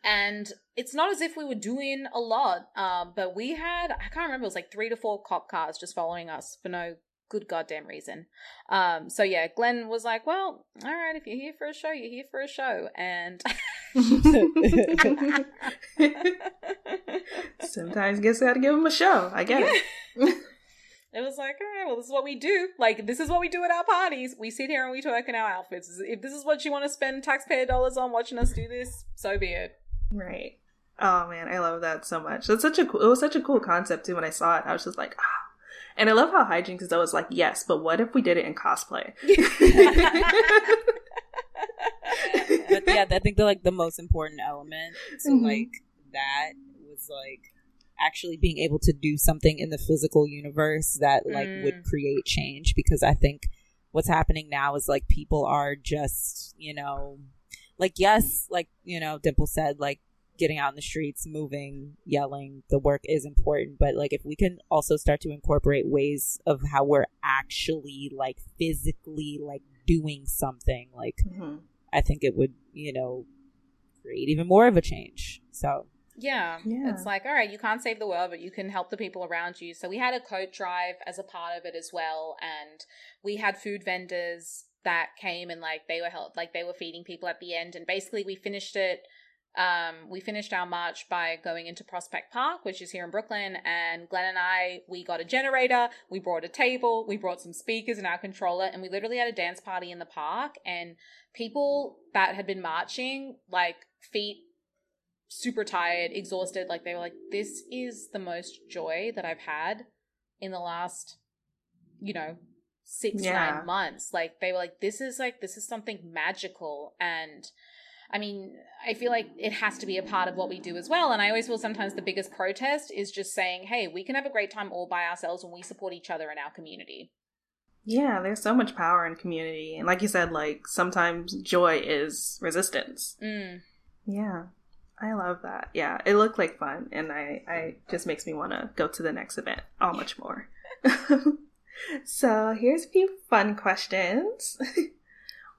and it's not as if we were doing a lot, uh, but we had, I can't remember, it was like three to four cop cars just following us for no good goddamn reason. Um, so yeah, Glenn was like, "Well, all right, if you're here for a show, you're here for a show." And sometimes guess I got to give them a show. I get it. It was like, all right, well, this is what we do. Like, this is what we do at our parties. We sit here and we talk in our outfits. If this is what you want to spend taxpayer dollars on watching us do this, so be it. Right. Oh man, I love that so much. That's such a cool. It was such a cool concept too. When I saw it, I was just like, ah, and I love how Hijinks is always like, yes, but what if we did it in cosplay? but yeah, I think they're like the most important element. So mm-hmm. like that was like actually being able to do something in the physical universe that like mm. would create change because I think what's happening now is like people are just, you know, like yes, like, you know, Dimple said like getting out in the streets, moving, yelling, the work is important. But like, if we can also start to incorporate ways of how we're actually like physically like doing something, like, mm-hmm. I think it would, you know, create even more of a change. So. Yeah. yeah. It's like, all right, you can't save the world, but you can help the people around you. So we had a coat drive as a part of it as well. And we had food vendors that came and like they were held, like they were feeding people at the end. And basically we finished it um, we finished our march by going into Prospect Park, which is here in Brooklyn, and Glenn and I, we got a generator, we brought a table, we brought some speakers and our controller, and we literally had a dance party in the park. And people that had been marching, like feet super tired, exhausted, like they were like, this is the most joy that I've had in the last, you know, six, yeah. nine months. Like they were like, this is like, this is something magical. And I mean, I feel like it has to be a part of what we do as well. And I always feel sometimes the biggest protest is just saying, hey, we can have a great time all by ourselves when we support each other in our community. Yeah, there's so much power in community. And like you said, like sometimes joy is resistance. Mm. Yeah. I love that. Yeah, it looked like fun and I I just makes me want to go to the next event all much more. so, here's a few fun questions.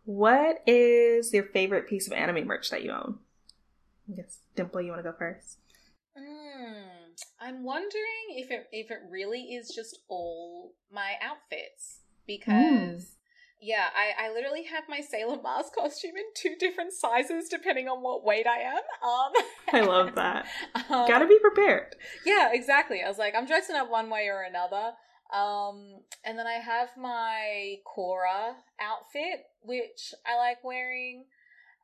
What is your favorite piece of anime merch that you own? I guess Dimple, you want to go first? Mm, I'm wondering if it if it really is just all my outfits because mm. Yeah, I I literally have my Sailor Mars costume in two different sizes depending on what weight I am. Um, I love that. um, Got to be prepared. Yeah, exactly. I was like, I'm dressing up one way or another. Um, and then I have my Korra outfit, which I like wearing.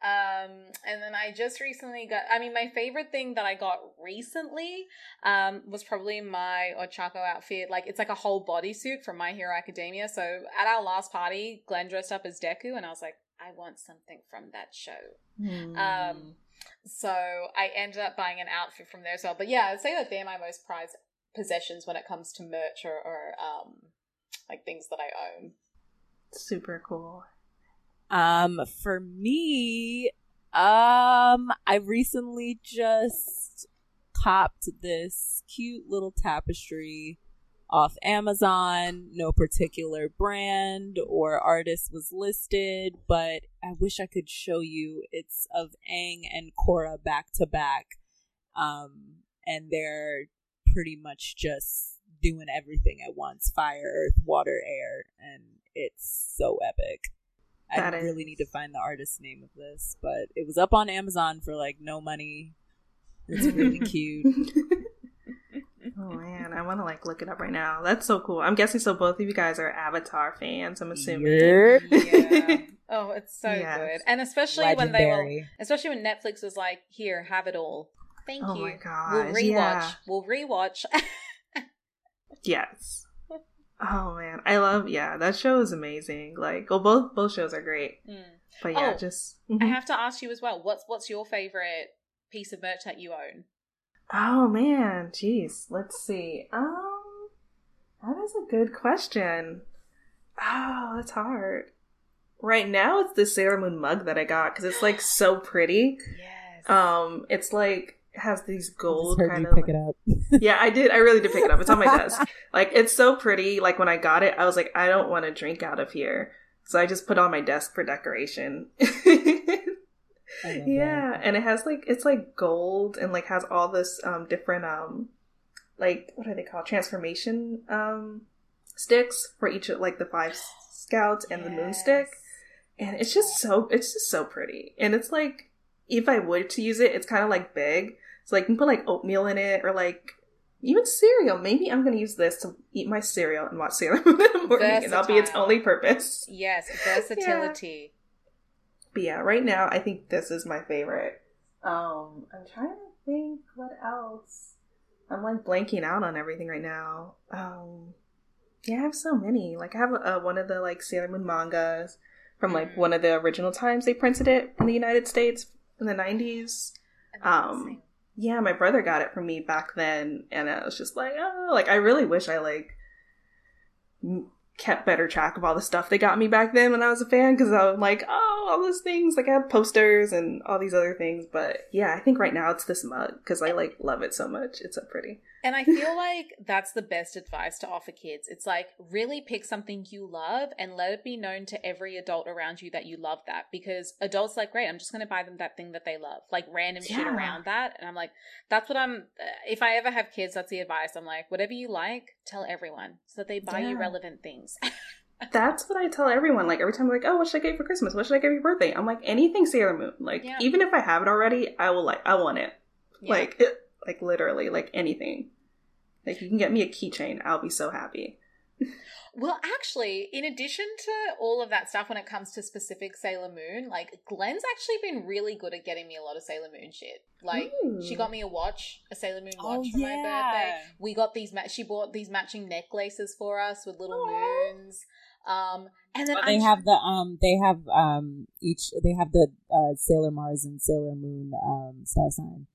Um, and then I just recently got, I mean, my favorite thing that I got recently, um, was probably my Ochako outfit. Like, it's like a whole bodysuit from My Hero Academia. So at our last party, Glenn dressed up as Deku, and I was like, I want something from that show. Mm. Um, so I ended up buying an outfit from there as well. But yeah, I'd say that they're my most prized possessions when it comes to merch or, or um, like things that I own. Super cool. Um, for me, um, I recently just copped this cute little tapestry off Amazon. No particular brand or artist was listed, but I wish I could show you. It's of Aang and Korra back to back. Um, and they're pretty much just doing everything at once fire, earth, water, air. And it's so epic. That I is... really need to find the artist's name of this, but it was up on Amazon for like no money. It's really cute. Oh man, I want to like look it up right now. That's so cool. I'm guessing so both of you guys are Avatar fans. I'm assuming. Yeah. yeah. Oh, it's so yes. good, and especially Legendary. when they were, especially when Netflix was like, "Here, have it all." Thank oh you. my god, we'll rewatch. Yeah. We'll rewatch. yes. Oh man, I love yeah. That show is amazing. Like, well, both both shows are great. Mm. But yeah, oh, just mm-hmm. I have to ask you as well. What's what's your favorite piece of merch that you own? Oh man, jeez. Let's see. Um, that is a good question. Oh, that's hard. Right now, it's the Sailor Moon mug that I got because it's like so pretty. Yes. Um, it's like has these gold kind of. Pick it up. yeah, I did. I really did pick it up. It's on my desk. Like it's so pretty. Like when I got it, I was like, I don't want to drink out of here, so I just put on my desk for decoration. yeah, and it has like it's like gold and like has all this um different um like what are they called transformation um sticks for each of like the five scouts and yes. the moon stick and it's just so it's just so pretty and it's like if i would to use it it's kind of like big so like you can put like oatmeal in it or like even cereal. Maybe I'm going to use this to eat my cereal and watch Sailor Moon in the morning, Versatile. and that'll be its only purpose. Yes, versatility. yeah. But yeah, right now I think this is my favorite. Um, I'm trying to think what else. I'm like blanking out on everything right now. Um, yeah, I have so many. Like I have a, one of the like Sailor Moon mangas from like one of the original times they printed it in the United States in the 90s. Um, yeah, my brother got it from me back then, and I was just like, oh, like I really wish I like kept better track of all the stuff they got me back then when I was a fan because I'm like, oh, all those things. Like I have posters and all these other things, but yeah, I think right now it's this mug because I like love it so much. It's so pretty. And I feel like that's the best advice to offer kids. It's like really pick something you love and let it be known to every adult around you that you love that because adults like, great, I'm just going to buy them that thing that they love, like random yeah. shit around that. And I'm like, that's what I'm, if I ever have kids, that's the advice. I'm like, whatever you like, tell everyone so that they buy yeah. you relevant things. that's what I tell everyone. Like every time, I'm like, oh, what should I get for Christmas? What should I get for your birthday? I'm like, anything Sailor Moon. Like yeah. even if I have it already, I will like, I want it. Like. It, like literally, like anything. Like you can get me a keychain, I'll be so happy. well, actually, in addition to all of that stuff when it comes to specific Sailor Moon, like Glenn's actually been really good at getting me a lot of Sailor Moon shit. Like Ooh. she got me a watch, a Sailor Moon watch oh, for yeah. my birthday. We got these ma- she bought these matching necklaces for us with little Aww. moons. Um, and then they have the um, they have um, each they have the uh, Sailor Mars and Sailor Moon um star sign.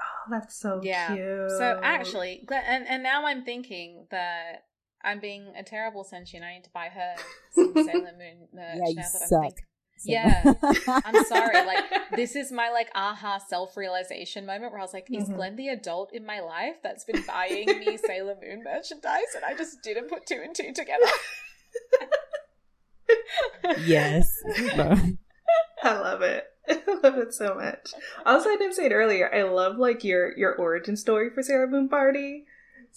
Oh, that's so yeah. cute. So actually, and and now I'm thinking that I'm being a terrible sentient. I need to buy her some Sailor Moon merch. Yeah, you suck. So. Yeah, I'm sorry. Like this is my like aha self realization moment where I was like, is mm-hmm. Glenn the adult in my life that's been buying me Sailor Moon merchandise, and I just didn't put two and two together. yes, I love it. I love it so much. Also, I didn't say it earlier. I love like your your origin story for Sailor Moon Party.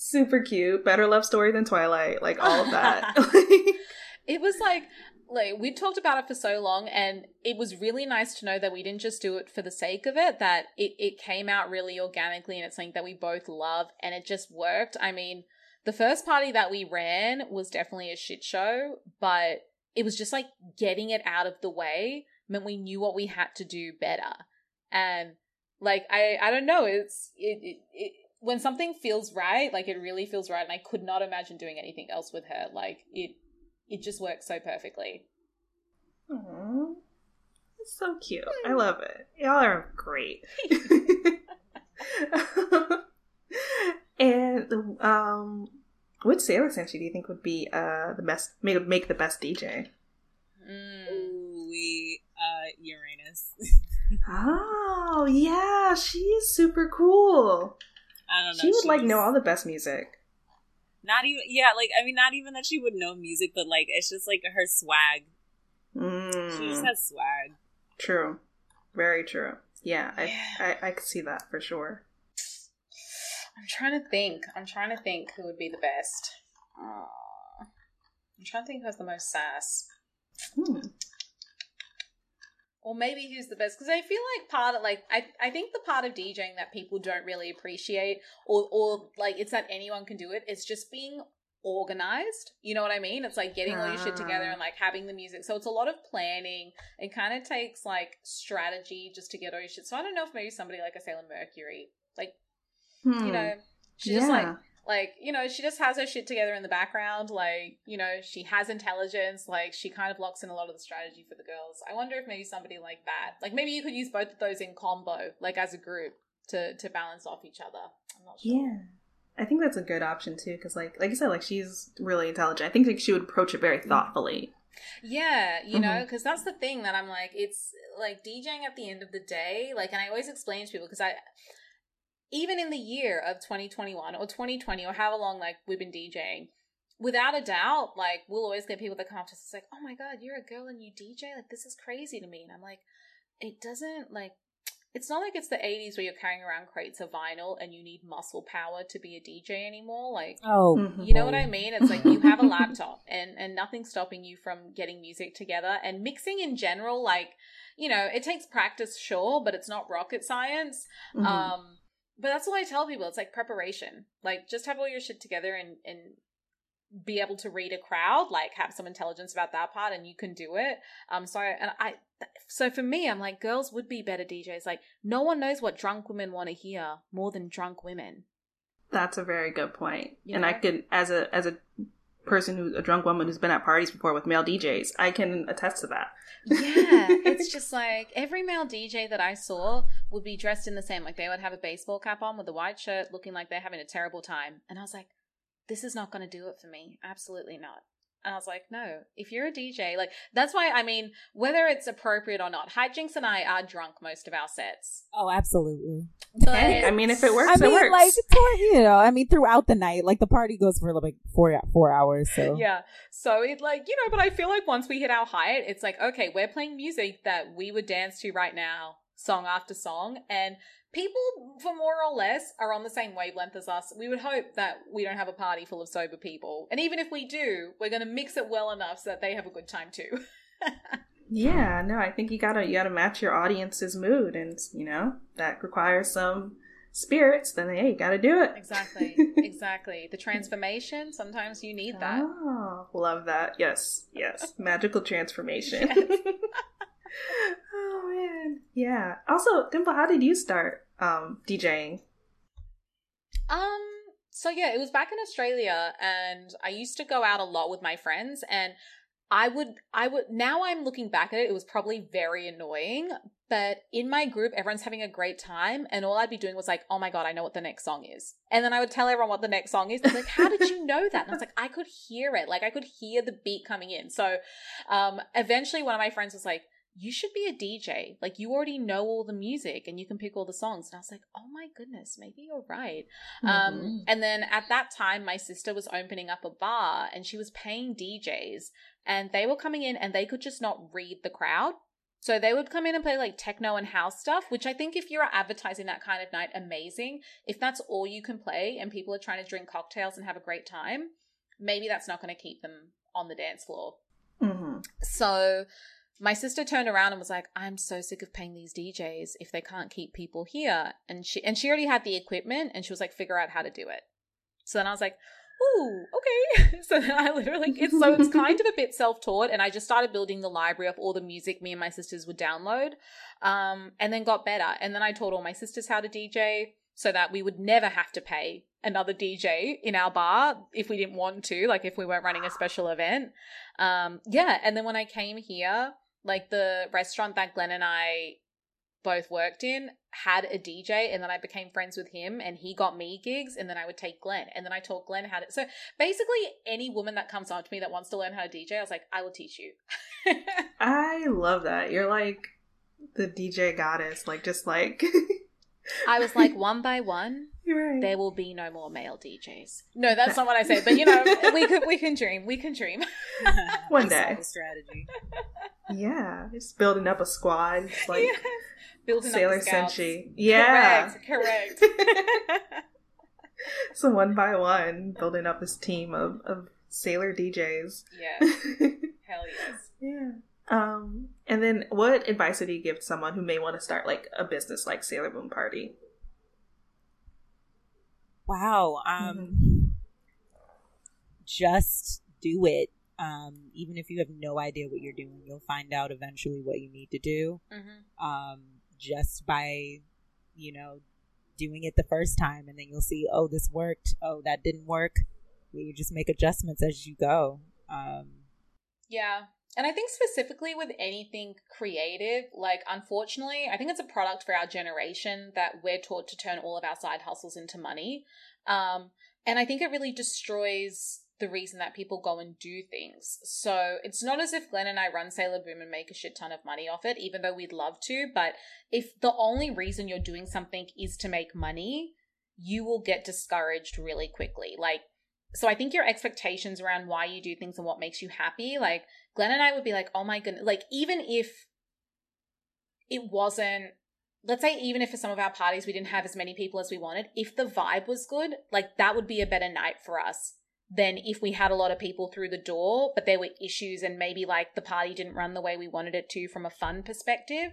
Super cute. Better love story than Twilight. Like all of that. it was like like we talked about it for so long and it was really nice to know that we didn't just do it for the sake of it that it, it came out really organically and it's something that we both love and it just worked i mean the first party that we ran was definitely a shit show but it was just like getting it out of the way meant we knew what we had to do better. And like I I don't know, it's it, it, it when something feels right, like it really feels right, and I could not imagine doing anything else with her. Like it it just works so perfectly. Aww. It's so cute. I love it. Y'all are great. and um which Sailor Senshi do you think would be uh the best make make the best DJ? Mm. we uh, Uranus. oh yeah, she is super cool. I don't know. She would like know all the best music. Not even yeah, like I mean, not even that she would know music, but like it's just like her swag. Mm. She just has swag. True, very true. Yeah, yeah. I, I I could see that for sure. I'm trying to think. I'm trying to think who would be the best. Uh, I'm trying to think who has the most sass. Hmm or maybe who's the best because i feel like part of like I, I think the part of djing that people don't really appreciate or or like it's that anyone can do it it's just being organized. You know what I mean? It's like getting all your shit together and like having the music. So it's a lot of planning. It kind of takes like strategy just to get all your shit. So I don't know if maybe somebody like a Sailor Mercury, like, hmm. you know, she just like, like, you know, she just has her shit together in the background. Like, you know, she has intelligence. Like, she kind of locks in a lot of the strategy for the girls. I wonder if maybe somebody like that, like, maybe you could use both of those in combo, like as a group to to balance off each other. I'm not sure. Yeah. I think that's a good option too, because like like you said, like she's really intelligent. I think like she would approach it very mm-hmm. thoughtfully. Yeah, you mm-hmm. know, because that's the thing that I'm like, it's like DJing at the end of the day, like, and I always explain to people because I, even in the year of 2021 or 2020 or however long like we've been DJing, without a doubt, like we'll always get people that come up to us it's like, oh my god, you're a girl and you DJ, like this is crazy to me, and I'm like, it doesn't like it's not like it's the 80s where you're carrying around crates of vinyl and you need muscle power to be a DJ anymore. Like, oh, mm-hmm. you know what I mean? It's like you have a laptop and, and nothing's stopping you from getting music together and mixing in general. Like, you know, it takes practice, sure, but it's not rocket science. Mm-hmm. Um, but that's what I tell people. It's like preparation. Like, just have all your shit together and, and be able to read a crowd, like have some intelligence about that part, and you can do it. Um, so and I, so for me, I'm like, girls would be better DJs. Like, no one knows what drunk women want to hear more than drunk women. That's a very good point. You and know? I could, as a as a person who's a drunk woman who's been at parties before with male DJs, I can attest to that. Yeah, it's just like every male DJ that I saw would be dressed in the same. Like they would have a baseball cap on with a white shirt, looking like they're having a terrible time. And I was like, this is not going to do it for me. Absolutely not. And I was like, no, if you're a DJ, like, that's why, I mean, whether it's appropriate or not, Hijinks and I are drunk most of our sets. Oh, absolutely. But hey, I mean, if it works, I mean, works. like, you know, I mean, throughout the night, like, the party goes for like four, four hours, so. Yeah. So it, like, you know, but I feel like once we hit our height, it's like, okay, we're playing music that we would dance to right now, song after song. And people for more or less are on the same wavelength as us. We would hope that we don't have a party full of sober people. And even if we do, we're going to mix it well enough so that they have a good time too. yeah, no, I think you got to you got to match your audience's mood and, you know, that requires some spirits, then hey, you got to do it. Exactly. exactly. The transformation, sometimes you need that. Oh, love that. Yes. Yes. Magical transformation. Yes. Oh man, yeah. Also, Dimple, how did you start um, DJing? Um. So yeah, it was back in Australia, and I used to go out a lot with my friends, and I would, I would. Now I'm looking back at it, it was probably very annoying. But in my group, everyone's having a great time, and all I'd be doing was like, "Oh my god, I know what the next song is," and then I would tell everyone what the next song is. Like, "How did you know that?" And I was like, "I could hear it. Like I could hear the beat coming in." So, um, eventually, one of my friends was like you should be a DJ. Like you already know all the music and you can pick all the songs. And I was like, oh my goodness, maybe you're right. Um, mm-hmm. Um, and then at that time, my sister was opening up a bar and she was paying DJs and they were coming in and they could just not read the crowd. So they would come in and play like techno and house stuff, which I think if you're advertising that kind of night, amazing. If that's all you can play and people are trying to drink cocktails and have a great time, maybe that's not going to keep them on the dance floor. Mm-hmm. So my sister turned around and was like, "I'm so sick of paying these DJs if they can't keep people here." And she and she already had the equipment, and she was like, "Figure out how to do it." So then I was like, "Ooh, okay." so then I literally it's so it's kind of a bit self taught, and I just started building the library of all the music me and my sisters would download, um, and then got better. And then I taught all my sisters how to DJ so that we would never have to pay another DJ in our bar if we didn't want to, like if we weren't running a special event. Um, yeah, and then when I came here like the restaurant that Glenn and I both worked in had a DJ and then I became friends with him and he got me gigs and then I would take Glenn and then I taught Glenn how to so basically any woman that comes up to me that wants to learn how to DJ I was like I will teach you. I love that. You're like the DJ goddess like just like I was like one by one right. there will be no more male DJs. No, that's not what I said, but you know, we could we can dream. We can dream. One day. Strategy. Yeah, just building up a squad. It's like yeah. building Sailor Senshi. Yeah. Correct. Correct. so one by one, building up this team of, of Sailor DJs. Yeah. Hell yes. Yeah. Um, and then what advice would you give to someone who may want to start like a business like Sailor Boom Party? Wow. Um, mm-hmm just do it. Um, even if you have no idea what you're doing, you'll find out eventually what you need to do. Mm-hmm. Um, just by, you know, doing it the first time, and then you'll see, oh, this worked. Oh, that didn't work. You just make adjustments as you go. Um, yeah, and I think specifically with anything creative, like unfortunately, I think it's a product for our generation that we're taught to turn all of our side hustles into money. Um, and I think it really destroys the reason that people go and do things. So it's not as if Glenn and I run Sailor Boom and make a shit ton of money off it, even though we'd love to. But if the only reason you're doing something is to make money, you will get discouraged really quickly. Like, so I think your expectations around why you do things and what makes you happy, like Glenn and I would be like, oh my goodness, like even if it wasn't, let's say even if for some of our parties we didn't have as many people as we wanted, if the vibe was good, like that would be a better night for us than if we had a lot of people through the door, but there were issues and maybe like the party didn't run the way we wanted it to from a fun perspective.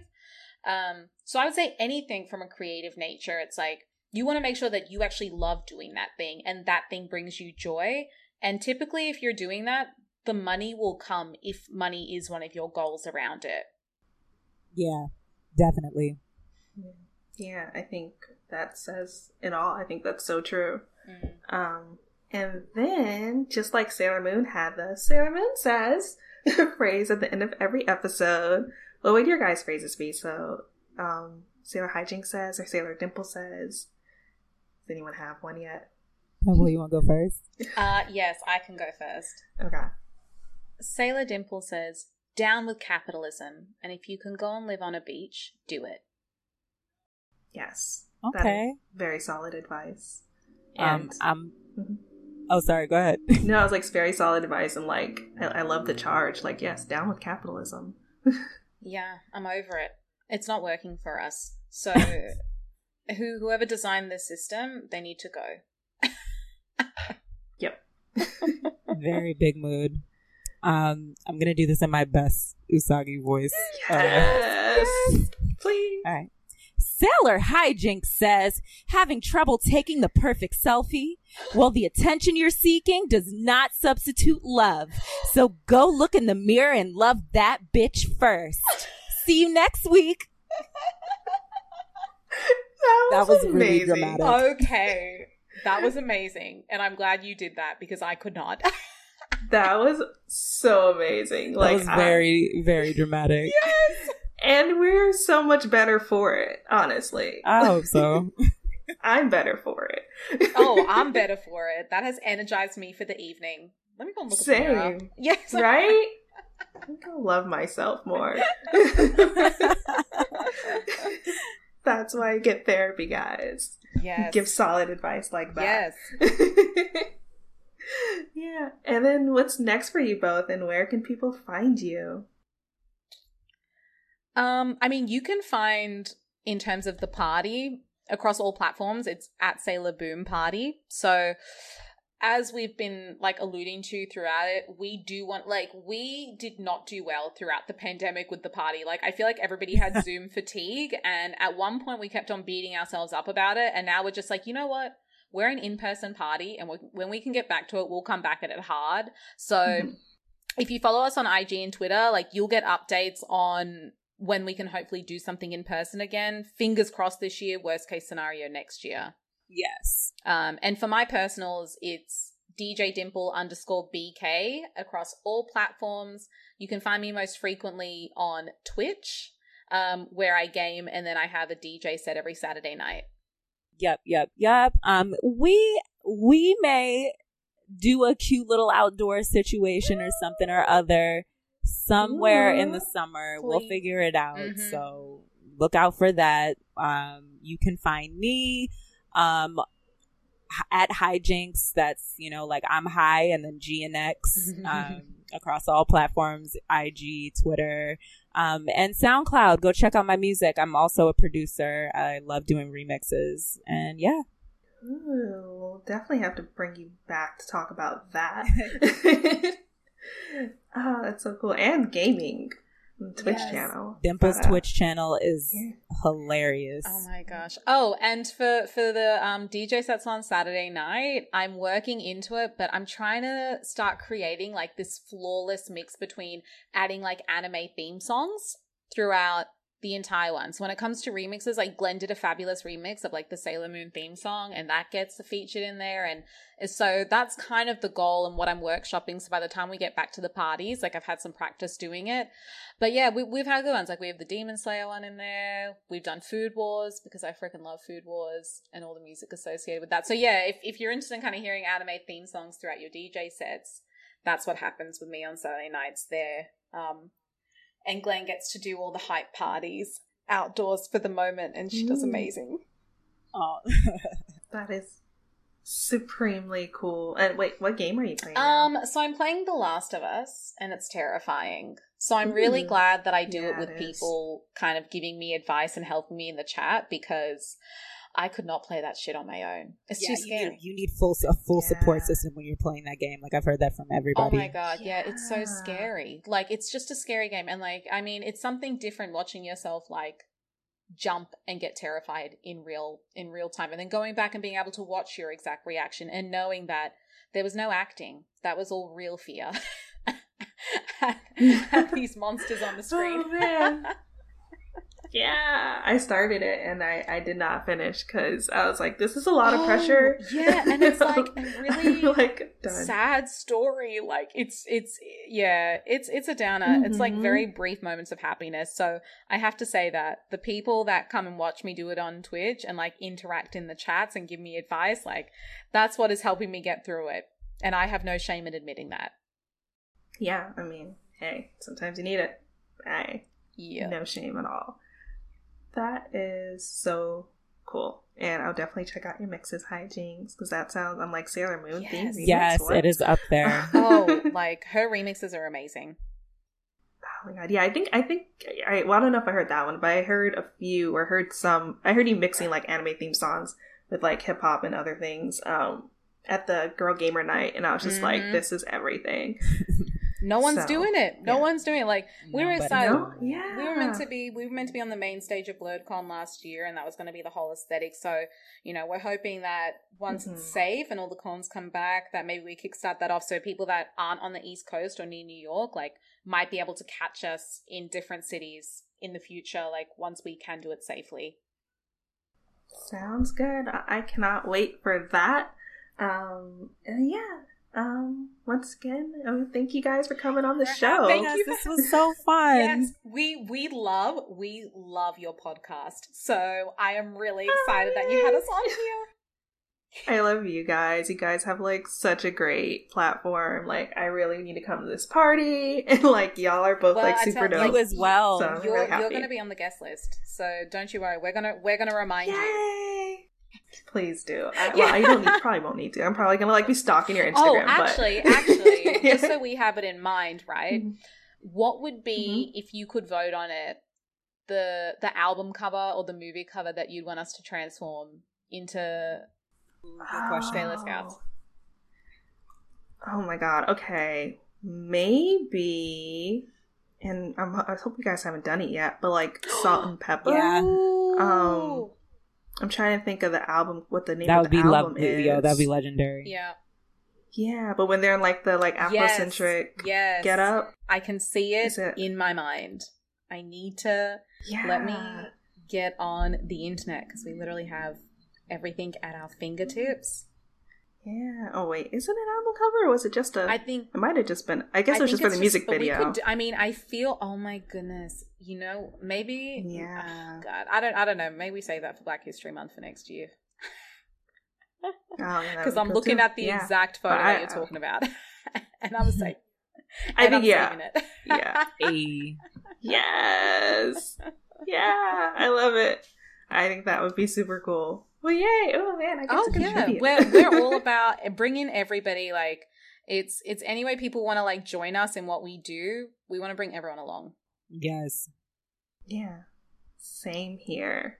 Um, so I would say anything from a creative nature, it's like you want to make sure that you actually love doing that thing and that thing brings you joy. And typically, if you're doing that, the money will come if money is one of your goals around it. Yeah, definitely. Yeah, I think that says it all. I think that's so true. Mm. Um, and then, just like Sailor Moon had the Sailor Moon says phrase at the end of every episode. What would your guys' phrases be? So, um, Sailor Hijinks says or Sailor Dimple says. Does anyone have one yet? Well, you want to go first? Uh, yes, I can go first. Okay. Sailor Dimple says, down with capitalism, and if you can go and live on a beach, do it. Yes. Okay. Very solid advice. And um, mm-hmm. oh, sorry. Go ahead. no, I was like, it's very solid advice, and like, I, I love the charge. Like, yes, down with capitalism. yeah, I'm over it. It's not working for us. So, who whoever designed this system, they need to go. yep. very big mood. Um, I'm gonna do this in my best Usagi voice. Yes, uh, please. All right. Sailor Hijinks says, having trouble taking the perfect selfie? Well, the attention you're seeking does not substitute love. So go look in the mirror and love that bitch first. See you next week. that was, that was really dramatic. Okay. That was amazing. And I'm glad you did that because I could not. that was so amazing. That like was very, I, very dramatic. Yes. And we're so much better for it, honestly. I hope so. I'm better for it. oh, I'm better for it. That has energized me for the evening. Let me go and look Same. at the mirror. Yes. Right? I'm gonna love myself more. That's why I get therapy, guys. Yes. Give solid advice like that. Yes. yeah. And then what's next for you both and where can people find you? Um, I mean, you can find in terms of the party across all platforms, it's at Sailor Boom Party. So as we've been like alluding to throughout it, we do want like we did not do well throughout the pandemic with the party. Like I feel like everybody had Zoom fatigue and at one point we kept on beating ourselves up about it and now we're just like, you know what? we're an in-person party and when we can get back to it we'll come back at it hard so mm-hmm. if you follow us on ig and twitter like you'll get updates on when we can hopefully do something in person again fingers crossed this year worst case scenario next year yes um and for my personals it's dj dimple underscore bk across all platforms you can find me most frequently on twitch um, where I game and then I have a DJ set every Saturday night. Yep, yep, yep. Um, we we may do a cute little outdoor situation or something or other somewhere in the summer. Please. We'll figure it out. Mm-hmm. So look out for that. Um, you can find me um at hijinks. That's you know like I'm high and then G and X um, across all platforms: IG, Twitter, um, and SoundCloud, go check out my music. I'm also a producer. I love doing remixes. And yeah. Ooh, definitely have to bring you back to talk about that. oh, that's so cool. And gaming. Twitch yes. channel. Dimple's uh, Twitch channel is yeah. hilarious. Oh my gosh. Oh, and for for the um, DJ sets on Saturday night, I'm working into it, but I'm trying to start creating like this flawless mix between adding like anime theme songs throughout the entire one. So when it comes to remixes, like Glenn did a fabulous remix of like the Sailor Moon theme song, and that gets featured in there. And so that's kind of the goal and what I'm workshopping. So by the time we get back to the parties, like I've had some practice doing it. But yeah, we, we've had good ones. Like we have the Demon Slayer one in there. We've done Food Wars because I freaking love Food Wars and all the music associated with that. So yeah, if, if you're interested in kind of hearing anime theme songs throughout your DJ sets, that's what happens with me on Saturday nights there. Um, and Glenn gets to do all the hype parties outdoors for the moment, and she mm. does amazing. Oh, that is supremely cool. And wait, what game are you playing? Um, now? so I'm playing The Last of Us, and it's terrifying. So I'm really glad that I do yeah, it with it people kind of giving me advice and helping me in the chat because I could not play that shit on my own. It's yeah, too scary. You need, you need full a full yeah. support system when you're playing that game. Like I've heard that from everybody. Oh my god, yeah. yeah, it's so scary. Like it's just a scary game, and like I mean, it's something different watching yourself like jump and get terrified in real in real time, and then going back and being able to watch your exact reaction and knowing that there was no acting. That was all real fear. these monsters on the screen. Oh, yeah, I started it and I I did not finish because I was like, this is a lot of pressure. Oh, yeah, and it's like a really like done. sad story. Like it's it's yeah, it's it's a downer. Mm-hmm. It's like very mm-hmm. brief moments of happiness. So I have to say that the people that come and watch me do it on Twitch and like interact in the chats and give me advice, like that's what is helping me get through it. And I have no shame in admitting that. Yeah, I mean, hey, sometimes you need it. I yeah. no shame at all. That is so cool. And I'll definitely check out your mixes, Hijinks, because that sounds, I'm like Sailor Moon yes. theme. Yes, it is up there. oh, like her remixes are amazing. Oh my god, yeah, I think I think I well I don't know if I heard that one, but I heard a few or heard some. I heard you mixing like anime theme songs with like hip hop and other things um, at the Girl Gamer Night, and I was just mm-hmm. like, this is everything. No one's so, doing it. No yeah. one's doing it. Like we were excited. No, yeah. We were meant to be. We were meant to be on the main stage of BlerdCon last year, and that was going to be the whole aesthetic. So you know, we're hoping that once mm-hmm. it's safe and all the cons come back, that maybe we kickstart that off. So people that aren't on the East Coast or near New York, like, might be able to catch us in different cities in the future. Like once we can do it safely. Sounds good. I cannot wait for that. Um, yeah, um, once again, um, thank you guys for coming on the show. Thank you. This was so fun. yes, we we love we love your podcast. So I am really excited Hi. that you had us on here. I love you guys. You guys have like such a great platform. Like I really need to come to this party, and like y'all are both well, like super dope. You as well. So you're really you're going to be on the guest list, so don't you worry. We're gonna we're gonna remind Yay. you. Please do. I, well, I don't need, probably won't need to. I'm probably gonna like be stalking your oh, Instagram. Oh, actually, but... actually, just so we have it in mind, right? Mm-hmm. What would be mm-hmm. if you could vote on it? The the album cover or the movie cover that you'd want us to transform into oh. Scouts. Oh my god. Okay, maybe. And I'm, I hope you guys haven't done it yet, but like salt and pepper. Yeah. Um, I'm trying to think of the album, what the name that would be album lo- is. Yeah, that'd be legendary. Yeah. Yeah, but when they're in like the like Afrocentric yes, yes. get up, I can see it, it, in my mind. I need to yeah. let me get on the internet because we literally have everything at our fingertips. Yeah. Oh wait, is it an album cover or was it just a? I think it might have just been. I guess I it was just for the music just, video. Could, I mean, I feel. Oh my goodness. You know, maybe. Yeah. Oh God, I don't. I don't know. Maybe we save that for Black History Month for next year. Oh yeah. Because oh, I'm looking too. at the yeah. exact photo I, that you're uh, talking about, and I was like, I think yeah, yeah, a yes, yeah, I love it. I think that would be super cool. Well, yay! Oh man, I get oh, to contribute. Yeah. We're we're all about bringing everybody. Like it's it's any way people want to like join us in what we do. We want to bring everyone along. Yes. Yeah. Same here.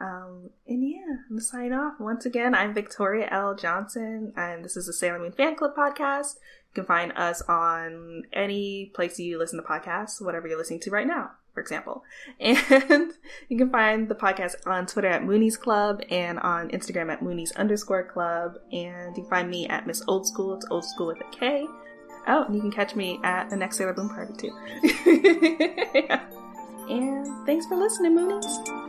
Um, and yeah, I'm gonna sign off. Once again, I'm Victoria L. Johnson, and this is the Sailor Moon Fan Club podcast. You can find us on any place you listen to podcasts, whatever you're listening to right now, for example. And you can find the podcast on Twitter at Mooney's Club and on Instagram at Mooney's underscore club. And you can find me at Miss Old School. It's Old School with a K. Oh, and you can catch me at the next Sailor Boom party too. yeah. And thanks for listening, Moonies.